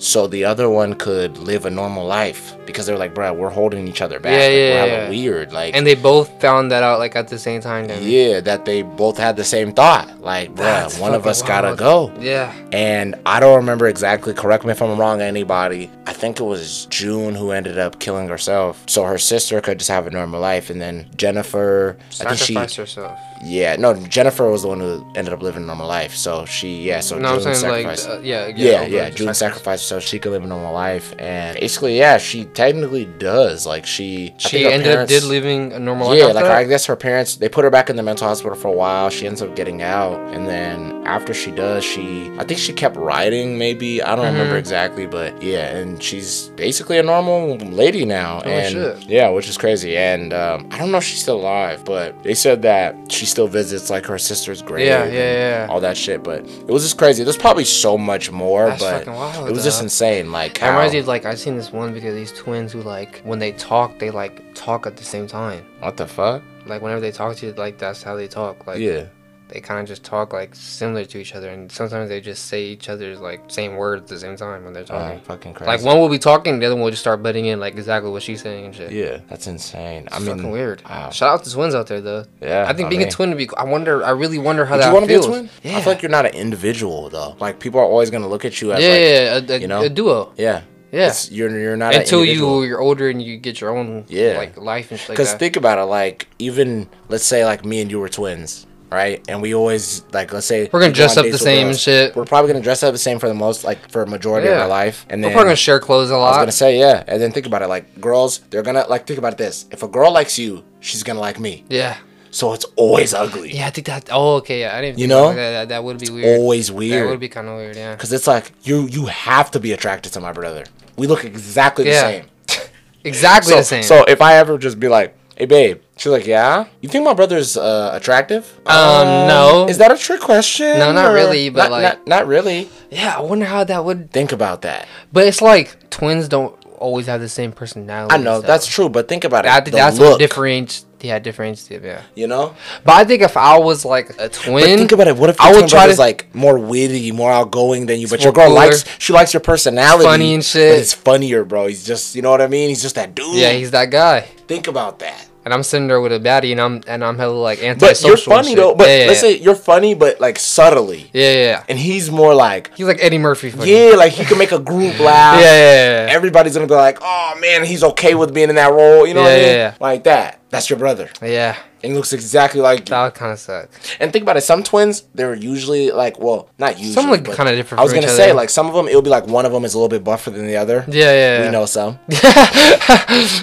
So the other one could live a normal life because they were like, bro, we're holding each other back. Yeah, like, yeah, we're yeah. weird. Like, And they both found that out like at the same time. Then. yeah, that they both had the same thought. Like, bro, one of us gotta go. Yeah. And I don't remember exactly. Correct me if I'm wrong, anybody. I think it was June who ended up killing herself, so her sister could just have a normal life. And then Jennifer, I think she, herself. Yeah, no, Jennifer was the one who ended up living a normal life. So she, yeah, so No, saying like, sacrificed. uh, yeah, yeah, yeah, June sacrificed so she could live a normal life, and basically, yeah, she technically does. Like she, She ended up did living a normal life. yeah, like? I guess her parents they put her back in the mental hospital for a while. She ends up getting out, and then after she does, she I think she kept writing. Maybe I don't Mm-hmm. remember exactly, but yeah, and she's basically a normal lady now. Oh, and shit. yeah, which is crazy. And um, I don't know if she's still alive, but they said that she still visits like her sister's grave. Yeah, yeah, yeah. All that shit, but it was just crazy. There's probably so much more, That's but wild, it was just insane. Like That reminds me of like I seen this one video of these twins who like when they talk they like talk at the same time. what the fuck? Like whenever they talk to you, like that's how they talk. Like yeah. They kind of just talk like similar to each other, and sometimes they just say each other's like same words at the same time when they're Oh, talking. fucking crazy. like one will be talking, the other one will just start butting in like exactly what she's saying and shit. Yeah, that's insane. I It's mean, fucking weird. wow. Shout out to twins out there though. Yeah, I think I being mean- a twin would be. I wonder. I really wonder how Would that you want to be a twin? Yeah. I feel like you're not an individual though. Like people are always gonna look at you as yeah, like, yeah, a, a, you know? a duo. yeah, Yeah. It's, you're you're not Until you you're older and you get your own Yeah. like life and shit Because that. think about it, like even let's say like me and you were twins, right? And we always like let's say We're gonna dress up the same girls. shit. We're probably gonna dress up the same for the most like for a majority of our life, and then We're probably gonna share clothes a lot. I was gonna say yeah, and then think about it, like girls, they're gonna like think about this. If a girl likes you, she's gonna like me, yeah. so it's always ugly. Yeah, I think that. Oh, okay. Yeah, I didn't. You know? that. That, that would be weird. Always weird. That would be kind of weird. Yeah. Cause it's like you you have to be attracted to my brother. We look exactly the same. Exactly so, the same. So if I ever just be like, "Hey, babe," she's like, "Yeah." You think my brother's uh, attractive? Um, no. Is that a trick question? No, not or- really, but not, like- not, not really. yeah, I wonder how that would. Think about that. But it's like twins don't always have the same personality. I know and that's true, but think about it. I think that's look, what differentiates. Yeah, differentiates. Yeah. You know. But I think if I was like a But twin, think about it. What if your I would try to- like more witty, more outgoing than you, but your girl cooler. likes she likes your personality, Funny and shit. But it's funnier, bro. He's just you know what I mean. He's just that dude. yeah, he's that guy. think about that. And I'm sitting there with a baddie, and I'm and I'm hella like antisocial. But you're funny though. But yeah, yeah, let's yeah. say you're funny, but like subtly, yeah, yeah, and he's more like, He's like Eddie Murphy. Funny. yeah, like he can make a group laugh. yeah, yeah, yeah. Everybody's gonna be like, oh man, he's okay with being in that role. You know what I mean? yeah, yeah. Like that. That's your brother. Yeah, and he looks exactly like you. That kind of suck. And think about it, some twins they're usually like, well, not usually. Some look kinda different I was gonna say other. like some of them it'll be like one of them is a little bit buffer than the other. Yeah, yeah. We know some.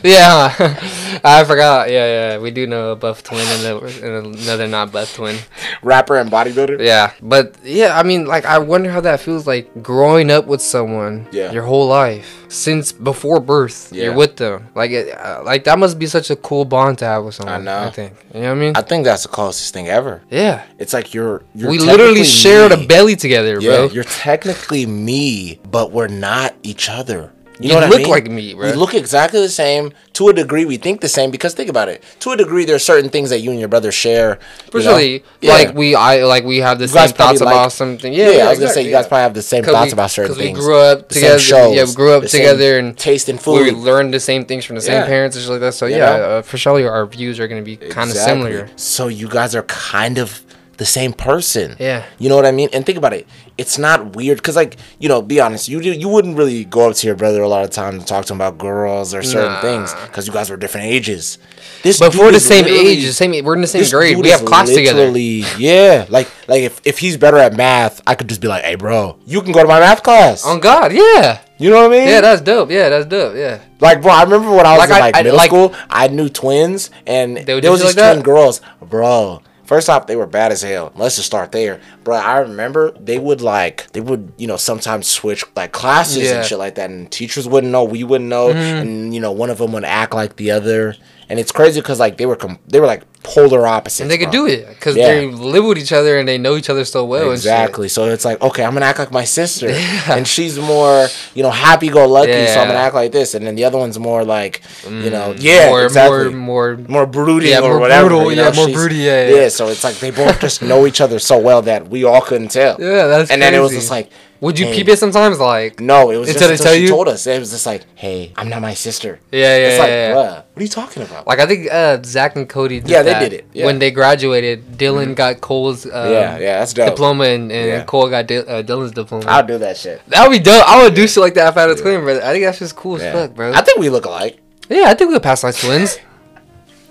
yeah, I forgot. Yeah, yeah. We do know a buff twin and, a, and another not buff twin. Rapper and bodybuilder. Yeah, but yeah, I mean, like, I wonder how that feels like growing up with someone Yeah. your whole life since before birth. Yeah. You're with them, like, it, uh, like that must be such a cool bond to have with someone. I know. I think. You know what I mean? I think that's the closest thing ever. yeah. It's like you're, you're We literally shared a belly together, Yeah, bro. you're technically me, but we're not each other. You, You know what look I mean? like me, bro. We look exactly the same. To a degree, we think the same because think about it. To a degree, there are certain things that you and your brother share. you know? Especially Yeah. like we, I like we have the You same thoughts probably about something. Yeah, Yeah, I was gonna say you guys probably have the same thoughts about certain things. Because we grew up together. shows, yeah, we grew up together and taste in we learned the same things from the same Yeah. parents and shit like that. So yeah, uh, for sure our views are gonna be kind of Exactly. similar. So you guys are kind of the same person. Yeah. You know what I mean? And think about it. It's not weird because, like, you know, be honest. You do, you wouldn't really go up to your brother a lot of times and talk to him about girls or certain Nah. things because you guys were different ages. This But we're the same age, the same. We're in the same grade. We have class together. Yeah, like like if, if he's better at math, I could just be like, hey, bro, you can go to my math class. On God, yeah, you know what I mean? yeah, that's dope. Yeah, that's dope. Yeah, Like, bro, I remember when I was Like, in like I- middle like- school, I knew twins, and They there would was these like that? twin girls, bro. First off, they were bad as hell. Let's just start there, bro. I remember they would like they would you know sometimes switch like classes Yeah. Mm-hmm. and shit like that, and teachers wouldn't know, we wouldn't know, and you know one of them would act like the other, and it's crazy because like they were com- they were like polar opposites. and they could do it because Yeah. they live with each other and they know each other so well. Exactly. So it's like, okay, I'm gonna act like my sister, and she's more, you know, happy-go-lucky. So I'm gonna act like this, and then the other one's more like, you know, And yeah, more, exactly, more, more. more brooding Yeah, or more whatever. brutal, you know, yeah, more broody, yeah, yeah. So it's like they both just know each other so well that we all couldn't tell. Yeah, that's And then it was just like, Would you hey. peep it sometimes? Like, No, it was just Until they until she you? told us. It was just like, hey, I'm not my sister. yeah, yeah, It's yeah. like, yeah. bruh, what are you talking about? Like I think uh, Zack and Cody. Did Yeah, they did it, yeah. Mm-hmm. When they graduated, Dylan got Cole's um, yeah, yeah, that's dope. diploma, and, and. Cole got Di- uh, Dylan's diploma. I'll do that shit. that would be dope. I would do shit like that if I had a twin, bro. I think that's just cool as fuck, bro. I think we look alike. yeah, I think we could pass like twins.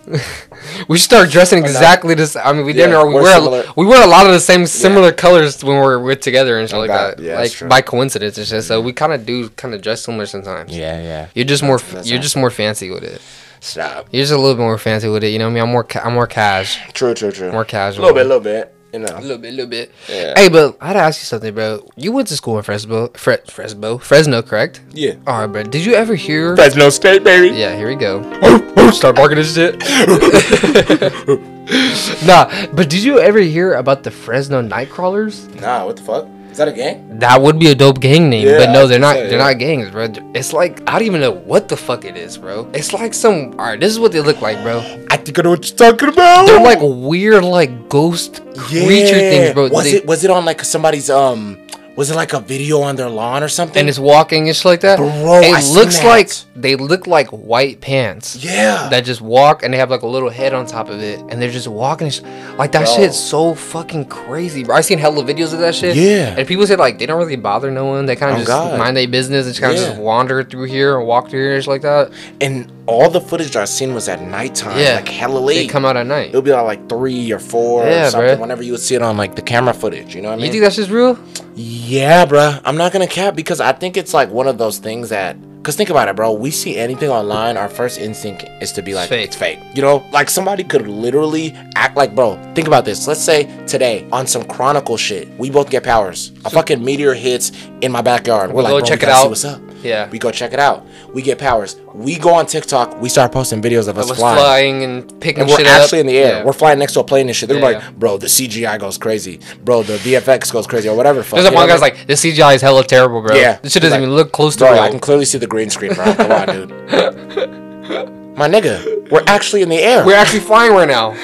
we should start dressing exactly the same. I mean, we Yeah, didn't. Or we wear a, we wear a lot of the same similar colors when we're with together and shit Oh, like God. that. Yeah, like by coincidence and shit. So we kind of do kind of dress similar sometimes. Yeah, yeah. You're just more. That's You're awesome. just more fancy with it. Stop. You're just a little bit more fancy with it. You know what I mean? I'm more. Ca- I'm more cash. True, true, true. More casual. A little bit, a little bit. You know. A little bit, a little bit. Yeah. Hey, but I had to ask you something, bro. You went to school in Fresno, Fre- Fresno, Fresno, correct? Yeah. All right, bro. Did you ever hear? Fresno State, baby. Yeah, here we go. Oh, oh, start barking this shit. nah, but did you ever hear about the Fresno Nightcrawlers? Nah, what the fuck? Is that a gang? That would be a dope gang name, Yeah, but no, they're not. say, they're yeah. not gangs, bro. It's like I don't even know what the fuck it is, bro. It's like some. All right, this is what they look like, bro. I think I know what you're talking about. They're like weird, like ghost creature things, bro. Was They- it was it on like somebody's um? Was it like a video on their lawn or something? and it's walking and shit like that. Bro, it I seen looks like they look like white pants. yeah. That just walk and they have like a little head on top of it, and they're just walking. Like that Bro. shit's so fucking crazy, bro. I seen hella videos of that shit. Yeah. And people say like they don't really bother no one. They kind Oh, of just God. mind their business and just kind of Yeah. just wander through here and walk through here and shit like that. and all the footage that I seen was at nighttime, Yeah. like hella late. They come out at night. It'll be like, like three or four Yeah, or something. bruh. Whenever you would see it on like the camera footage, you know what I mean? You think that's just real? Yeah, bruh. I'm not gonna cap because I think it's like one of those things that. Cause think about it, bro. We see anything online, our first instinct is to be like, fake. it's fake. You know, like somebody could literally act like, bro. Think about this. Let's say today on some Chronicle shit, we both get powers. A fucking meteor hits in my backyard. We're like, go check it out. what's up. Yeah. We go check it out. We get powers. We go on TikTok. We start posting videos of us flying. flying and picking And we're shit actually up. in the air. Yeah. We're flying next to a plane and shit. They're Yeah, like, yeah. bro, the CGI goes crazy. Bro, the VFX goes crazy or whatever. Fuck. There's a one guy's like, this CGI is hella terrible, bro. Yeah. This shit doesn't Like, even look close to Bro, real. I can clearly see the green screen, bro. Come on, dude. My nigga, we're actually in the air. We're actually flying right now.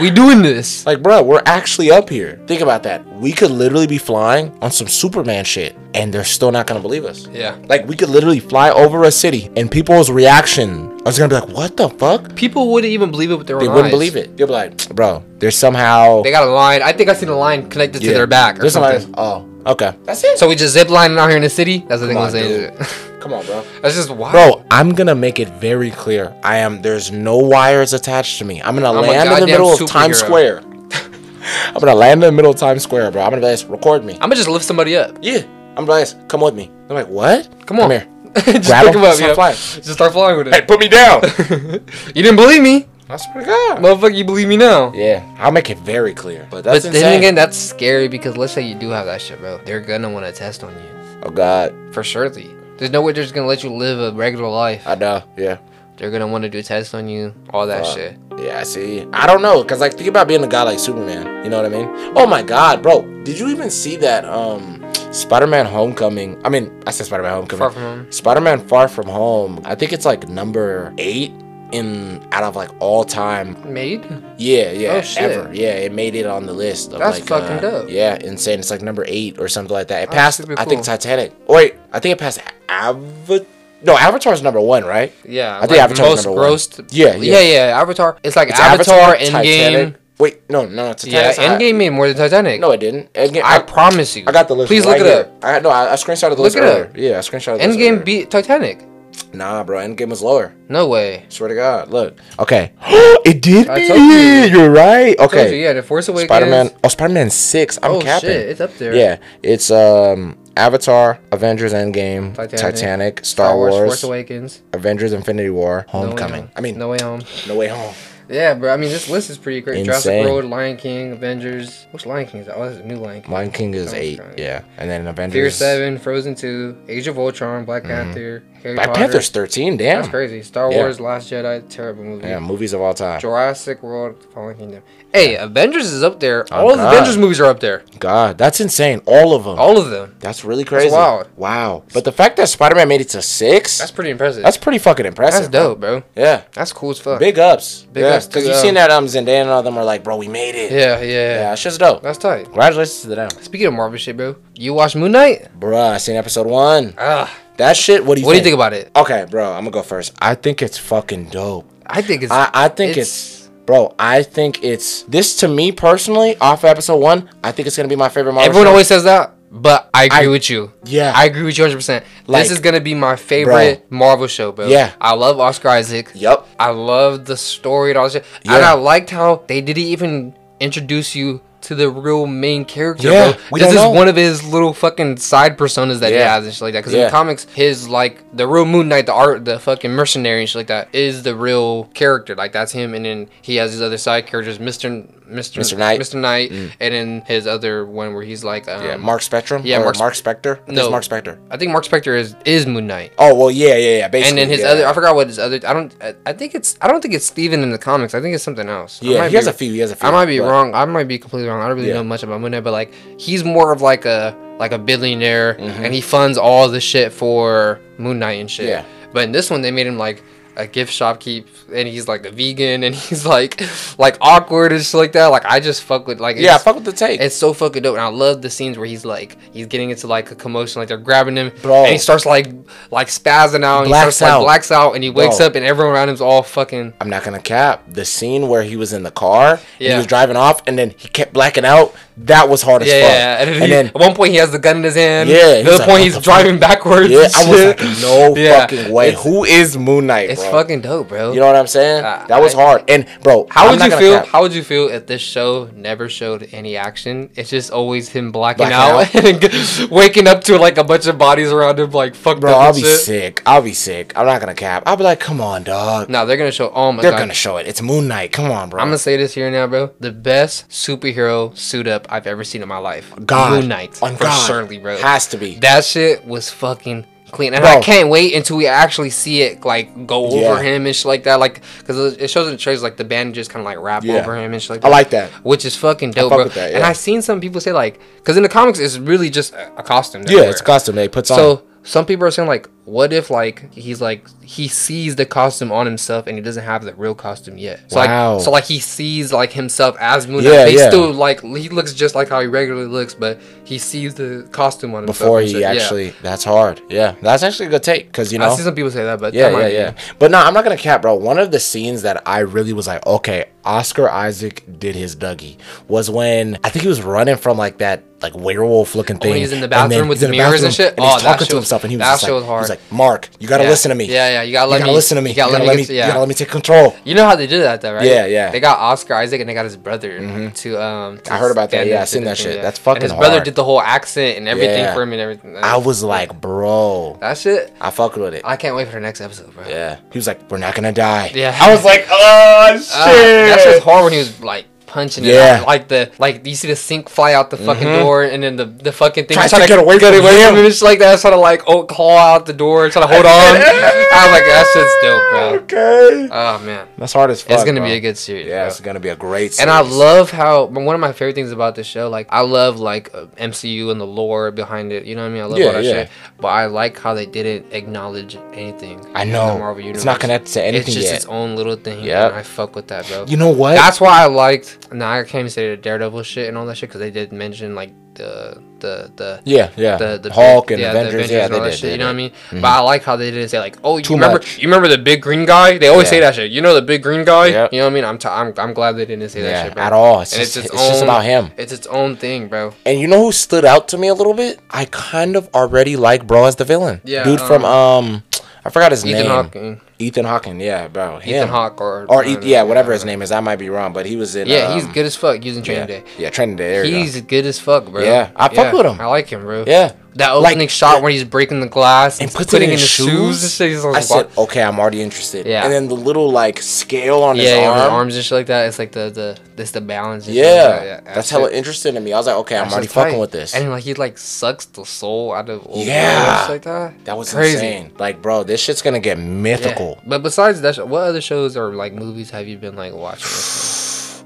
We doing this. like, bro, we're actually up here. Think about that. We could literally be flying on some Superman shit, and they're still not gonna believe us. Yeah. Like, we could literally fly over a city, and people's reaction is gonna be like, "What the fuck?" People wouldn't even believe it with their eyes They wouldn't eyes. believe it. They'll be like, "Bro, there's somehow." They got a line. I think I seen a line connected to their back or There's something. somebody. Oh, okay. That's it. So we just zip lining out here in the city. That's the thing I'm on, saying. dude. Come on, bro. That's just wild. Bro, I'm gonna make it very clear. I am. There's no wires attached to me. I'm gonna I'm land in the goddamn middle of Times. Square. I'm gonna land in the middle of Times Square, bro. I'm gonna be like, record me. I'm gonna just lift somebody up. Yeah. I'm gonna be like, come with me. I'm like, what? Come on. here. just Grab pick him, him up, start yo. flying. Just start flying with it. Hey, put me down. you didn't believe me, That's pretty good. motherfucker. You believe me now. Yeah, I'll make it very clear. But But that's then again, that's scary because let's say you do have that shit, bro. They're gonna want to test on you oh God, for surely. There's no way they're just gonna let you live a regular life. I know. Yeah. They're gonna want to do tests on you, all that Fuck. shit. Yeah, I see. I don't know, cause like think about being a guy like Superman. You know what I mean? Oh my God, bro! Did you even see that um Spider-Man Homecoming? I mean, I said Spider-Man Homecoming. Far from home. Spider-Man Far From Home. I think it's like number eight in out of like all time. Made? Yeah, yeah, Oh, shit. ever. Yeah, it made it on the list. Of That's like, fucking uh, dope. Yeah, insane. It's like number eight or something like that. It That's passed. I think cool. Titanic. Wait, I think it passed Avatar. No, Avatar's number one, right? Yeah. I think Avatar's most number one. grossed. Yeah, yeah, yeah. yeah. Avatar. It's like It's Avatar, Endgame. Titanic. Wait, no, no, no. Yeah, Titanic's high. Endgame made more than Titanic. No, it didn't. Endgame. I I, promise you. I got the list. Please right look it here. up. I no, I, I screenshotted the Look list it up. Yeah, I screenshotted the list Endgame earlier. beat Titanic. Nah, bro. Endgame was lower. No way. Swear to God. Look. Okay. it did I beat told you. it. You're right. Told you, Okay. yeah, the Force Awakens. Spider-Man. Oh, Spider-Man six. I'm capping. oh capping. shit, it's up there. Yeah, it's um Avatar, Avengers Endgame, Titanic, Titanic, Star, Wars, Force Awakens. Avengers Infinity War, No Homecoming. Home. I mean, No Way Home. No Way Home. Yeah, bro. I mean, this list is pretty great. Jurassic Insane. World, Lion King, Avengers. Which Lion King is that? Oh, this is a new Lion King. Lion King is eight. okay. Yeah, and then Avengers. Fear Seven, Frozen Two, Age of Ultron, Black Panther, Harry. Black Potter. Panther's thirteen. Damn. That's crazy. Star Yeah. Wars, Last Jedi, terrible movie. Yeah, movies of all time. Jurassic World, Fallen Kingdom. Hey, Avengers is up there. Oh, All of the Avengers movies are up there. God, that's insane. All of them. All of them. That's really crazy. wild. Wow. But the fact that Spider-Man made it to six, That's that's, pretty impressive. That's pretty fucking impressive. That's dope, bro. Yeah. That's cool as fuck. Big ups. Big yeah. ups Because you um, seen that um Zendaya and all them are like, bro, we made it. Yeah, yeah. Yeah, it's just dope. That's tight. Congratulations to them. Speaking of Marvel shit, bro, you watch Moon Knight? Bruh, I seen episode one. Ah, That shit, what do you what do you think? think about it? Okay, bro, I'm gonna go first. I think it's fucking dope. I think it's. I, I think it's, bro, I think it's this to me personally, off episode one, I think it's gonna be my favorite Marvel Everyone show. always says that, but I agree I- with you. Yeah. I agree with you 100%. This is to be my favorite Marvel show, bro. Yeah. I love Oscar Isaac. Yep, I love the story and all that shit. And I liked how they didn't even introduce you to the real main character, Yeah, bro. this is know. one of his little fucking side personas that he has and shit like that. Because in Yeah. the comics, his like the real Moon Knight, the art, the fucking mercenary and shit like that, is the real character. Like that's him, and then he has his other side characters, Mister Mister Mr. Knight. Mister Knight, and then his other one where he's like, um, Yeah, Mark Spectrum. yeah, or Mark Mark, Sp- Spector. No. Mark Spector. I think Mark Spector is is Moon Knight. Oh well, yeah, yeah, yeah. Basically, And then his yeah. other, I forgot what his other. I don't. I, I think it's. I don't think it's Steven in the comics. I think it's something else. Yeah, he has be- a few. He has a few. I might be wrong. I might be completely wrong. I don't really Yeah. know much about Moon Knight, but like he's more of like a like a billionaire, Mm-hmm. and he funds all the shit for Moon Knight and shit. Yeah. But in this one, they made him like a gift shop keep, and he's like a vegan, and he's like like awkward and shit like that. Like I just fuck with like Yeah, fuck with the take. it's so fucking dope, and I love the scenes where he's like, he's getting into like a commotion, like they're grabbing him, Bro. and he starts like, like spazzing out, and he Blacks starts out. like blacks out, and he wakes Bro. up, and everyone around him's all fucking. I'm not gonna cap the scene where he was in the car. Yeah. He was driving off, and then he kept blacking out. That was hard as Yeah, fuck. yeah, and, then and he- then at one point he has the gun in his hand. Yeah, at another like, point he's the driving backwards. yeah, I was like, no Yeah. fucking way. It's- Who is Moon Knight, It's bro? fucking dope, bro. You know what I'm saying? Uh, that was I- hard. And bro, How I'm would you feel? cap. How would you feel if this show never showed any action? It's just always him blacking, Blacking out, and waking up to like a bunch of bodies around him, like fuck. Bro, I'll be shit. sick. I'll be sick. I'm not gonna cap. I'll be like, come on, dog. No, they're gonna show. Oh my They're god, gonna show it. It's Moon Knight. Come on, bro. I'm gonna say this here now, bro. The best superhero suit up I've ever seen in my life. God. Moon Knight. On for God. surely, bro. Has to be. that shit was fucking clean, and Bro. I can't wait until we actually see it like go over him and shit like that. Like, cause it shows in the trailers like the bandages kind of like wrap Yeah. over him and shit like that. I like that. Which is fucking dope, fuck that, And. I've seen some people say like, cause in the comics it's really just a costume. Yeah, it's costume they he puts on. So some people are saying like, what if like he's like he sees the costume on himself and he doesn't have the real costume yet? So Wow. like so like he sees like himself as Moon Yeah. They yeah. still like he looks just like how he regularly looks, but he sees the costume on himself before he shit. Yeah. actually, that's hard. Yeah, that's actually a good take because you know. I see some people say that, but Yeah, that might yeah, be- yeah. But no, I'm not gonna cap, bro. One of the scenes that I really was like, okay, Oscar Isaac did his Dougie was when I think he was running from like that like werewolf looking thing. when he was in the bathroom with he's in the mirrors and shit? And he's Oh, that talking to himself, and he was that just like, was hard. Was like, "Mark, you gotta Yeah. listen to me. Yeah, yeah, you gotta let you gotta me- listen to me. you gotta let me let me. yeah. You gotta let me take control." You know how they did that though, right? Yeah, yeah. They got Oscar Isaac and they got his brother to um. to I heard about that, yeah, I seen that shit. That's fucking And his brother did the whole accent and everything Yeah. for him and everything. I was like, "Bro, that shit. I fucked with it." I can't wait for the next episode, bro. Yeah, he was like, "We're not gonna die." Yeah. I was like, "Oh shit!" Uh, that shit's hard when he was like punching it Yeah. Like the like you see the sink fly out the fucking door and then the the fucking thing Tries trying to get away from him. it's like that trying to like oh claw out the door trying to hold on. I was like that shit's dope, bro. Okay. Oh man. That's hard as fuck. It's gonna bro. be a good series. Yeah, bro. it's gonna be a great. Series. And I love how one of my favorite things about this show, like I love like uh, MCU and the lore behind it. You know what I mean? I love Yeah, all that yeah. shit. But I like how they didn't acknowledge anything. I know. the Marvel It's not connected to anything It's just yet. its own little thing. Yeah. I fuck with that, bro. You know what? That's why I liked. Now I can't even say the Daredevil shit and all that shit because they did mention like the the the. yeah, yeah. The, the Hulk big- and yeah, the Avengers. Yeah, and all they that did. shit, they you know what I did. mean? But I like how they didn't say like, oh, you Too remember much. you remember the big green guy? They always say that shit. You know the big green guy? Yep. You know what I mean? I'm t- I'm I'm glad they didn't say that Yeah, shit, bro. at all. It's And just, it's, just about him. It's its own thing, bro. And you know who stood out to me a little bit? I kind of already like bro as the villain. Yeah, dude from um, I forgot his Ethan name. Hawking, Ethan Hawking. Yeah, bro. Ethan Him. Hawke, or Or E- yeah, whatever his name is. I might be wrong, but he was in. Yeah, he's um, good as fuck using Yeah, Training Day. yeah, Training Day. He's go. good as fuck, bro. Yeah, I fuck with him. I like him, bro. Yeah. That Like, opening shot where he's breaking the glass and, and puts putting it in in his shoes and shit. He's I said, okay, I'm already interested. Yeah. And then the little like scale on yeah, his yeah, arm. arms and shit like that. It's like the the this the balance. Yeah, like that. that's shit- hella interesting to me. I was like, okay, I'm already fucking with this. And like he like sucks the soul out of old Yeah. like that. that was crazy. insane. Like, bro, this shit's gonna get Yeah. mythical. But besides that, what other shows or like movies have you been like watching?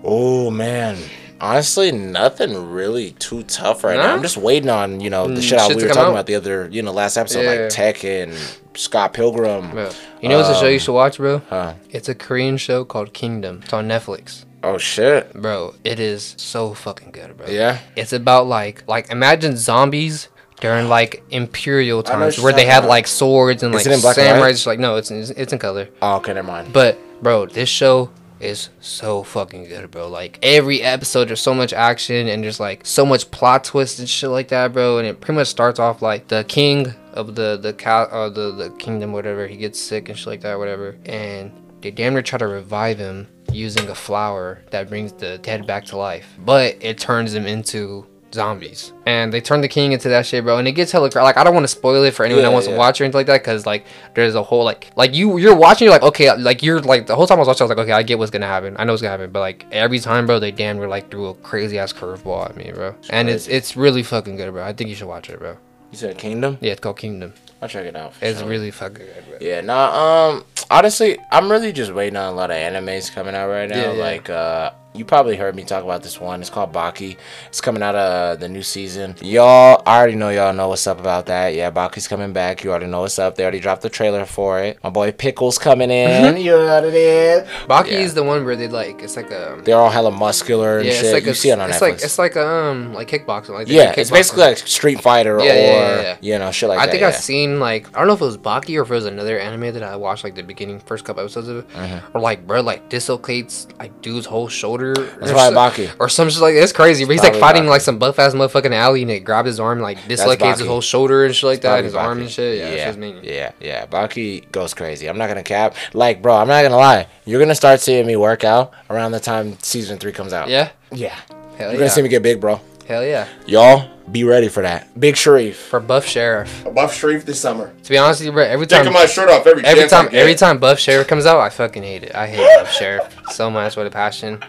Oh man. Honestly, nothing really too tough right now. I'm just waiting on, you know, the Mm, shit, shit we were talking out. about the other, you know, last episode, Yeah. like and Scott Pilgrim. Bro, you know what's a show you Um, should watch, bro? Huh. It's a Korean show called Kingdom. It's on Netflix. Oh shit. Bro, it is so fucking good, bro. Yeah. It's about like like imagine zombies during like imperial times where they had about. like swords and Is like it in black and white? samurais. Like no, it's it's it's in color. Oh, okay, never mind. But bro, this show is so fucking good, bro. Like every episode, there's so much action and there's like so much plot twist and shit like that, bro. And it pretty much starts off like the king of the the cow or the the kingdom, whatever. He gets sick and shit like that, whatever. And they damn near try to revive him using a flower that brings the dead back to life, but it turns him into zombies and they turn the king into that shit bro and it gets hella cra- like i don't want to spoil it for anyone Yeah, that wants yeah. to watch or anything like that because like there's a whole like like you you're watching you're like okay like you're like the whole time i was watching i was like okay i get what's gonna happen i know what's gonna happen but like every time bro they damn near like threw a crazy ass curveball at me bro and it's it's really fucking good bro i think you should watch it bro You said Kingdom? yeah it's called kingdom I'll check it out. it's sure. really fucking good bro Yeah, nah, um honestly, I'm really just waiting on a lot of animes coming out right now. Yeah. Like uh you probably heard me talk about this one. It's called Baki. It's coming out of the new season. Y'all I already know y'all know what's up about that. Yeah, Baki's coming back. You already know what's up. They already dropped the trailer for it. My boy Pickle's coming in. you know what it is. baki Yeah. is the one where they like it's like a They're all hella muscular and yeah shit. it's like you a, see it on it's Netflix. like it's like um like kickboxing like yeah, do it's basically like Street Fighter Yeah, or yeah, you know shit like I that. I think. I've seen like I don't know if it was Baki or if it was another anime that I watched like the beginning first couple episodes of it, Mm-hmm. or like bro like dislocates like dude's whole shoulder. That's or probably so- Baki. Or some shit like it's crazy. But he's like fighting Baki. like some buff ass motherfucking alley and it grabbed his arm like dislocates his whole shoulder and shit like that, Probably and his arm and shit. Yeah, yeah, yeah. Mean. yeah, yeah. Baki goes crazy. I'm not gonna cap. Like, bro, I'm not gonna lie. You're gonna start seeing me work out around the time season three comes out. Yeah, yeah. hell You're yeah, gonna see me get big, bro. hell yeah. Y'all be ready for that. Big Sharif. For Buff Sheriff, Buff Sharif this summer. to be honest with you, bro, every time shirt off every every time every time Buff Sheriff comes out, I fucking hate it. I hate Buff Sheriff so much with a passion.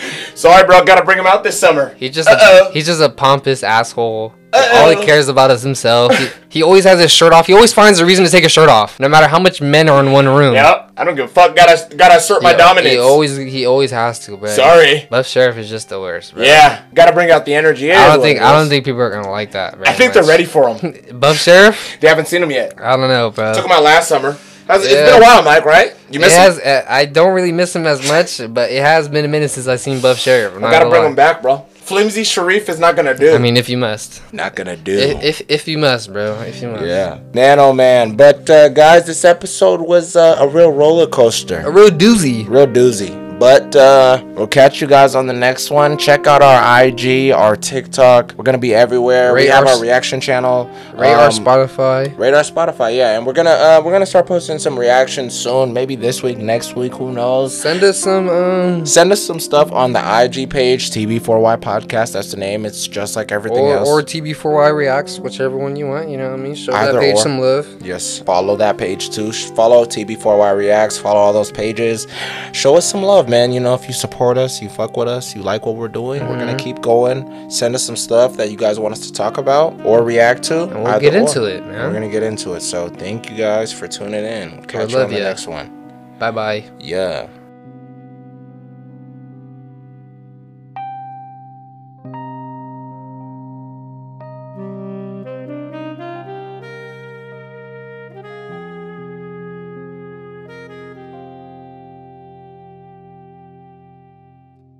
Sorry, bro. Gotta bring him out this summer. He just a, he's just a pompous asshole. All he cares about is himself. He, he always has his shirt off. He always finds a reason to take his shirt off, no matter how much men are in one room. Yep. I don't give a fuck. Gotta gotta assert He- my dominance. He always he always has to, bro. Sorry. Buff Sheriff is just the worst, bro. Yeah. Gotta bring out the energy. I don't think I don't think people are gonna like that. I think they're ready for him. Buff Sheriff? they haven't seen him yet. I don't know, bro. Took him out last summer. Has, It's Yeah. been a while, Mike. Right? You miss him? has, uh, I don't really miss him as much, but it has been a minute since I've seen Buff Sheriff. I gotta bring lie. him back, bro. Flimsy Sharif is not gonna do. I mean, if you must, not gonna do. if, if if you must, bro, if you must. yeah, man, oh man. But uh, guys, this episode was uh, a real roller coaster. A real doozy. real doozy. But uh, we'll catch you guys on the next one. Check out our IG, our TikTok. We're gonna be everywhere. we have our our reaction channel. Our Um, Spotify. Radar Spotify, yeah, and we're gonna uh, we're gonna start posting some reactions soon. Maybe this week, next week, who knows? Send us some um Send us some stuff on the IG page, TB4Y Podcast. That's the name. It's just like everything or, else. or TB4Y reacts, whichever one you want. You know what I mean? Show Either that page or. some love. Yes, follow that page too. Follow TB4Y Reacts. Follow all those pages. Show us some love, man. You know, if you support us, you fuck with us, you like what we're doing, we're gonna mm-hmm. keep going. Send us some stuff that you guys want us to talk about or react to. And we'll get or. into it, man. We're gonna get into it. So thank you guys for tuning in. Catch you love on the ya. next one. Bye bye. Yeah.